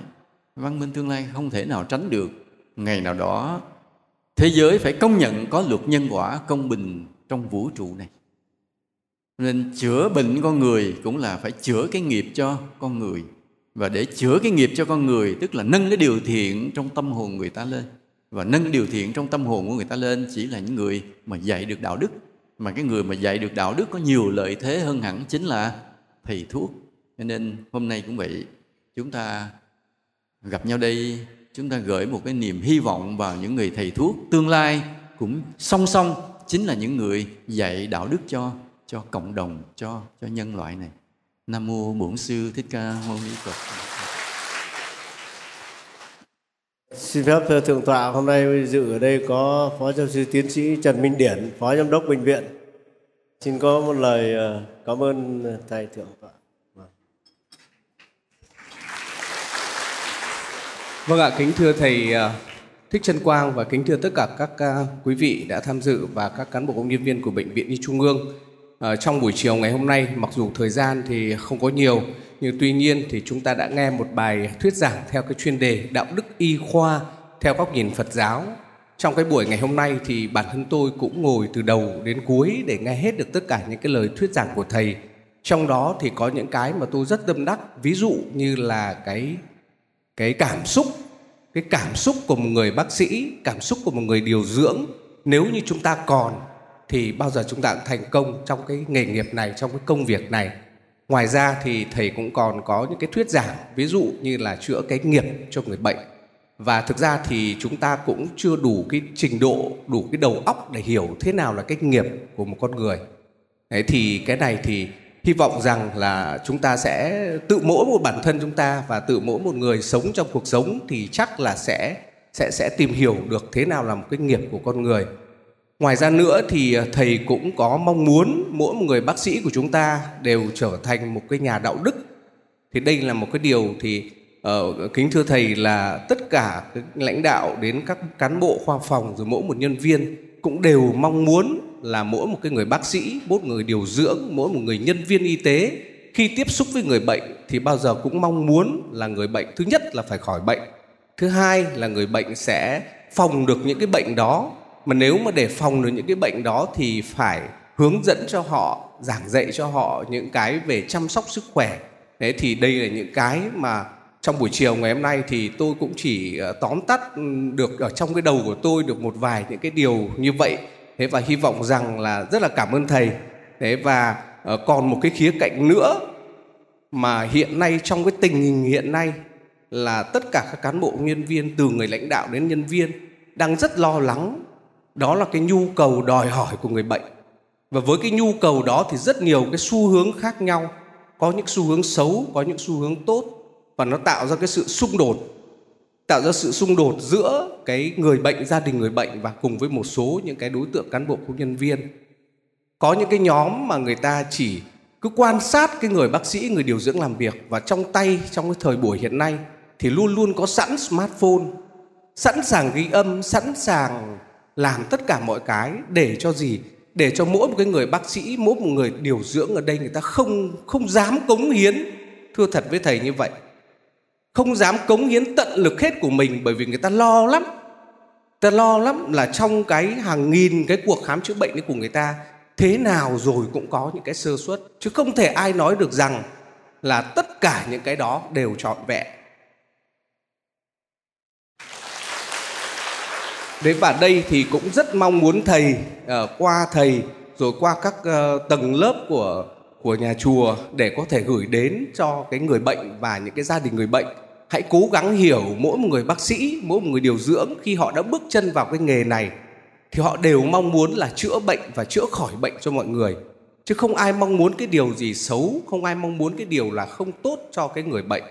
S1: Văn minh tương lai không thể nào tránh được. Ngày nào đó, thế giới phải công nhận có luật nhân quả công bình trong vũ trụ này. Nên chữa bệnh con người cũng là phải chữa cái nghiệp cho con người. Và để chữa cái nghiệp cho con người, tức là nâng cái điều thiện trong tâm hồn người ta lên và nâng điều thiện trong tâm hồn của người ta lên chỉ là những người mà dạy được đạo đức. Mà cái người mà dạy được đạo đức có nhiều lợi thế hơn hẳn chính là thầy thuốc. Cho nên hôm nay cũng vậy, chúng ta gặp nhau đây, chúng ta gửi một cái niềm hy vọng vào những người thầy thuốc tương lai cũng song song chính là những người dạy đạo đức cho cho cộng đồng, cho cho nhân loại này. Nam mô bổn sư thích ca mâu ni phật.
S2: Xin phép thưa Thượng tọa, hôm nay dự ở đây có Phó Giáo sư Tiến sĩ Trần Minh Điển, Phó Giám đốc Bệnh viện. Xin có một lời ờ, cảm ơn Thầy Thượng tọa.
S3: Vâng, vâng ạ, kính thưa Thầy ờ, Thích Trân Quang và kính thưa tất cả các quý vị đã tham dự và các cán bộ công nhân viên của Bệnh viện Y Trung ương. Trong buổi chiều ngày hôm nay, mặc dù thời gian thì không có nhiều, nhưng tuy nhiên thì chúng ta đã nghe một bài thuyết giảng theo cái chuyên đề đạo đức y khoa theo góc nhìn Phật giáo. Trong cái buổi ngày hôm nay thì bản thân tôi cũng ngồi từ đầu đến cuối để nghe hết được tất cả những cái lời thuyết giảng của thầy. Trong đó thì có những cái mà tôi rất tâm đắc, ví dụ như là cái cái cảm xúc cái cảm xúc của một người bác sĩ cảm xúc của một người điều dưỡng nếu như chúng ta còn thì bao giờ chúng ta cũng thành công trong cái nghề nghiệp này trong cái công việc này ngoài ra thì thầy cũng còn có những cái thuyết giảng, ví dụ như là chữa cái nghiệp cho người bệnh. Và thực ra thì chúng ta cũng chưa đủ cái trình độ, đủ cái đầu óc để hiểu thế nào là cái nghiệp của một con người. Đấy, thì cái này thì hy vọng rằng là chúng ta sẽ tự mỗi một bản thân chúng ta và tự mỗi một người sống trong cuộc sống thì chắc là sẽ sẽ sẽ tìm hiểu được thế nào là một cái nghiệp của con người ngoài ra nữa thì à, thầy cũng có mong muốn mỗi một người bác sĩ của chúng ta đều trở thành một cái nhà đạo đức. Thì đây là một cái điều thì uh, kính thưa thầy là tất cả lãnh đạo đến các cán bộ khoa phòng rồi mỗi một nhân viên cũng đều mong muốn là mỗi một cái người bác sĩ, mỗi một người điều dưỡng, mỗi một người nhân viên y tế khi tiếp xúc với người bệnh thì bao giờ cũng mong muốn là người bệnh thứ nhất là phải khỏi bệnh, thứ hai là người bệnh sẽ phòng được những cái bệnh đó mà nếu mà để phòng được những cái bệnh đó thì phải hướng dẫn cho họ, giảng dạy cho họ những cái về chăm sóc sức khỏe. Thế thì đây là những cái mà trong buổi chiều ngày hôm nay thì tôi cũng chỉ ờ, tóm tắt ừ, được ở trong cái đầu của tôi được một vài những cái điều như vậy. Thế và hy vọng rằng là rất là cảm ơn thầy. Thế và ờ, còn một cái khía cạnh nữa mà hiện nay, trong cái tình hình hiện nay là tất cả các cán bộ nhân viên, từ người lãnh đạo đến nhân viên đang rất lo lắng đó là cái nhu cầu đòi hỏi của người bệnh. Và với cái nhu cầu đó thì rất nhiều cái xu hướng khác nhau. Có những xu hướng xấu, có những xu hướng tốt. Và nó tạo ra cái sự xung đột. Tạo ra sự xung đột giữa cái người bệnh, gia đình người bệnh và cùng với một số những cái đối tượng cán bộ, công nhân viên. Có những cái nhóm mà người ta chỉ cứ quan sát cái người bác sĩ, người điều dưỡng làm việc. Và trong tay, trong cái thời buổi hiện nay thì luôn luôn có sẵn smartphone, sẵn sàng ghi âm, sẵn sàng làm tất cả mọi cái để cho gì? Để cho mỗi một cái người bác sĩ, mỗi một người điều dưỡng ở đây người ta không không dám cống hiến. Thưa thật với thầy như vậy, không dám cống hiến tận lực hết của mình bởi vì người ta lo lắm. Ta lo lắm là trong cái hàng nghìn cái cuộc khám chữa bệnh ấy của người ta, thế nào rồi cũng có những cái sơ suất. Chứ không thể ai nói được rằng là tất cả những cái đó đều trọn vẹn. Đấy và đây thì cũng rất mong muốn thầy uh, qua thầy rồi qua các uh, tầng lớp của của nhà chùa để có thể gửi đến cho cái người bệnh và những cái gia đình người bệnh. Hãy cố gắng hiểu mỗi một người bác sĩ mỗi một người điều dưỡng khi họ đã bước chân vào cái nghề này thì họ đều mong muốn là chữa bệnh và chữa khỏi bệnh cho mọi người. Chứ không ai mong muốn cái điều gì xấu không ai mong muốn cái điều là không tốt cho cái người bệnh.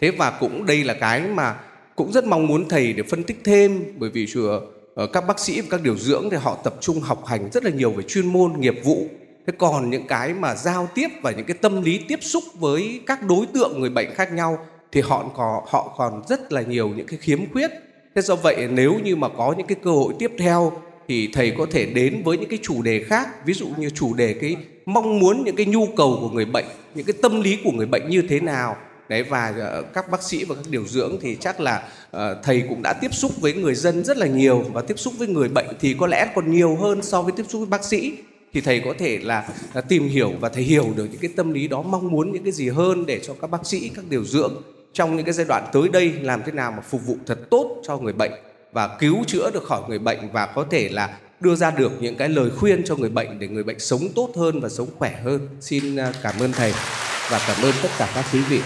S3: Thế và cũng đây là cái mà cũng rất mong muốn thầy để phân tích thêm, bởi vì chùa ờ, các bác sĩ và các điều dưỡng thì họ tập trung học hành rất là nhiều về chuyên môn, nghiệp vụ. Thế còn những cái mà giao tiếp và những cái tâm lý tiếp xúc với các đối tượng người bệnh khác nhau thì họ còn họ còn rất là nhiều những cái khiếm khuyết. Thế do vậy nếu như mà có những cái cơ hội tiếp theo thì thầy có thể đến với những cái chủ đề khác, ví dụ như chủ đề cái mong muốn những cái nhu cầu của người bệnh, những cái tâm lý của người bệnh như thế nào đấy và ờ, các bác sĩ và các điều dưỡng thì chắc là uh, thầy cũng đã tiếp xúc với người dân rất là nhiều và tiếp xúc với người bệnh thì có lẽ còn nhiều hơn so với tiếp xúc với bác sĩ thì thầy có thể là, là tìm hiểu và thầy hiểu được những cái tâm lý đó mong muốn những cái gì hơn để cho các bác sĩ các điều dưỡng trong những cái giai đoạn tới đây làm thế nào mà phục vụ thật tốt cho người bệnh và cứu chữa được khỏi người bệnh và có thể là đưa ra được những cái lời khuyên cho người bệnh để người bệnh sống tốt hơn và sống khỏe hơn. Xin à, cảm ơn thầy và cảm ơn tất cả các quý vị.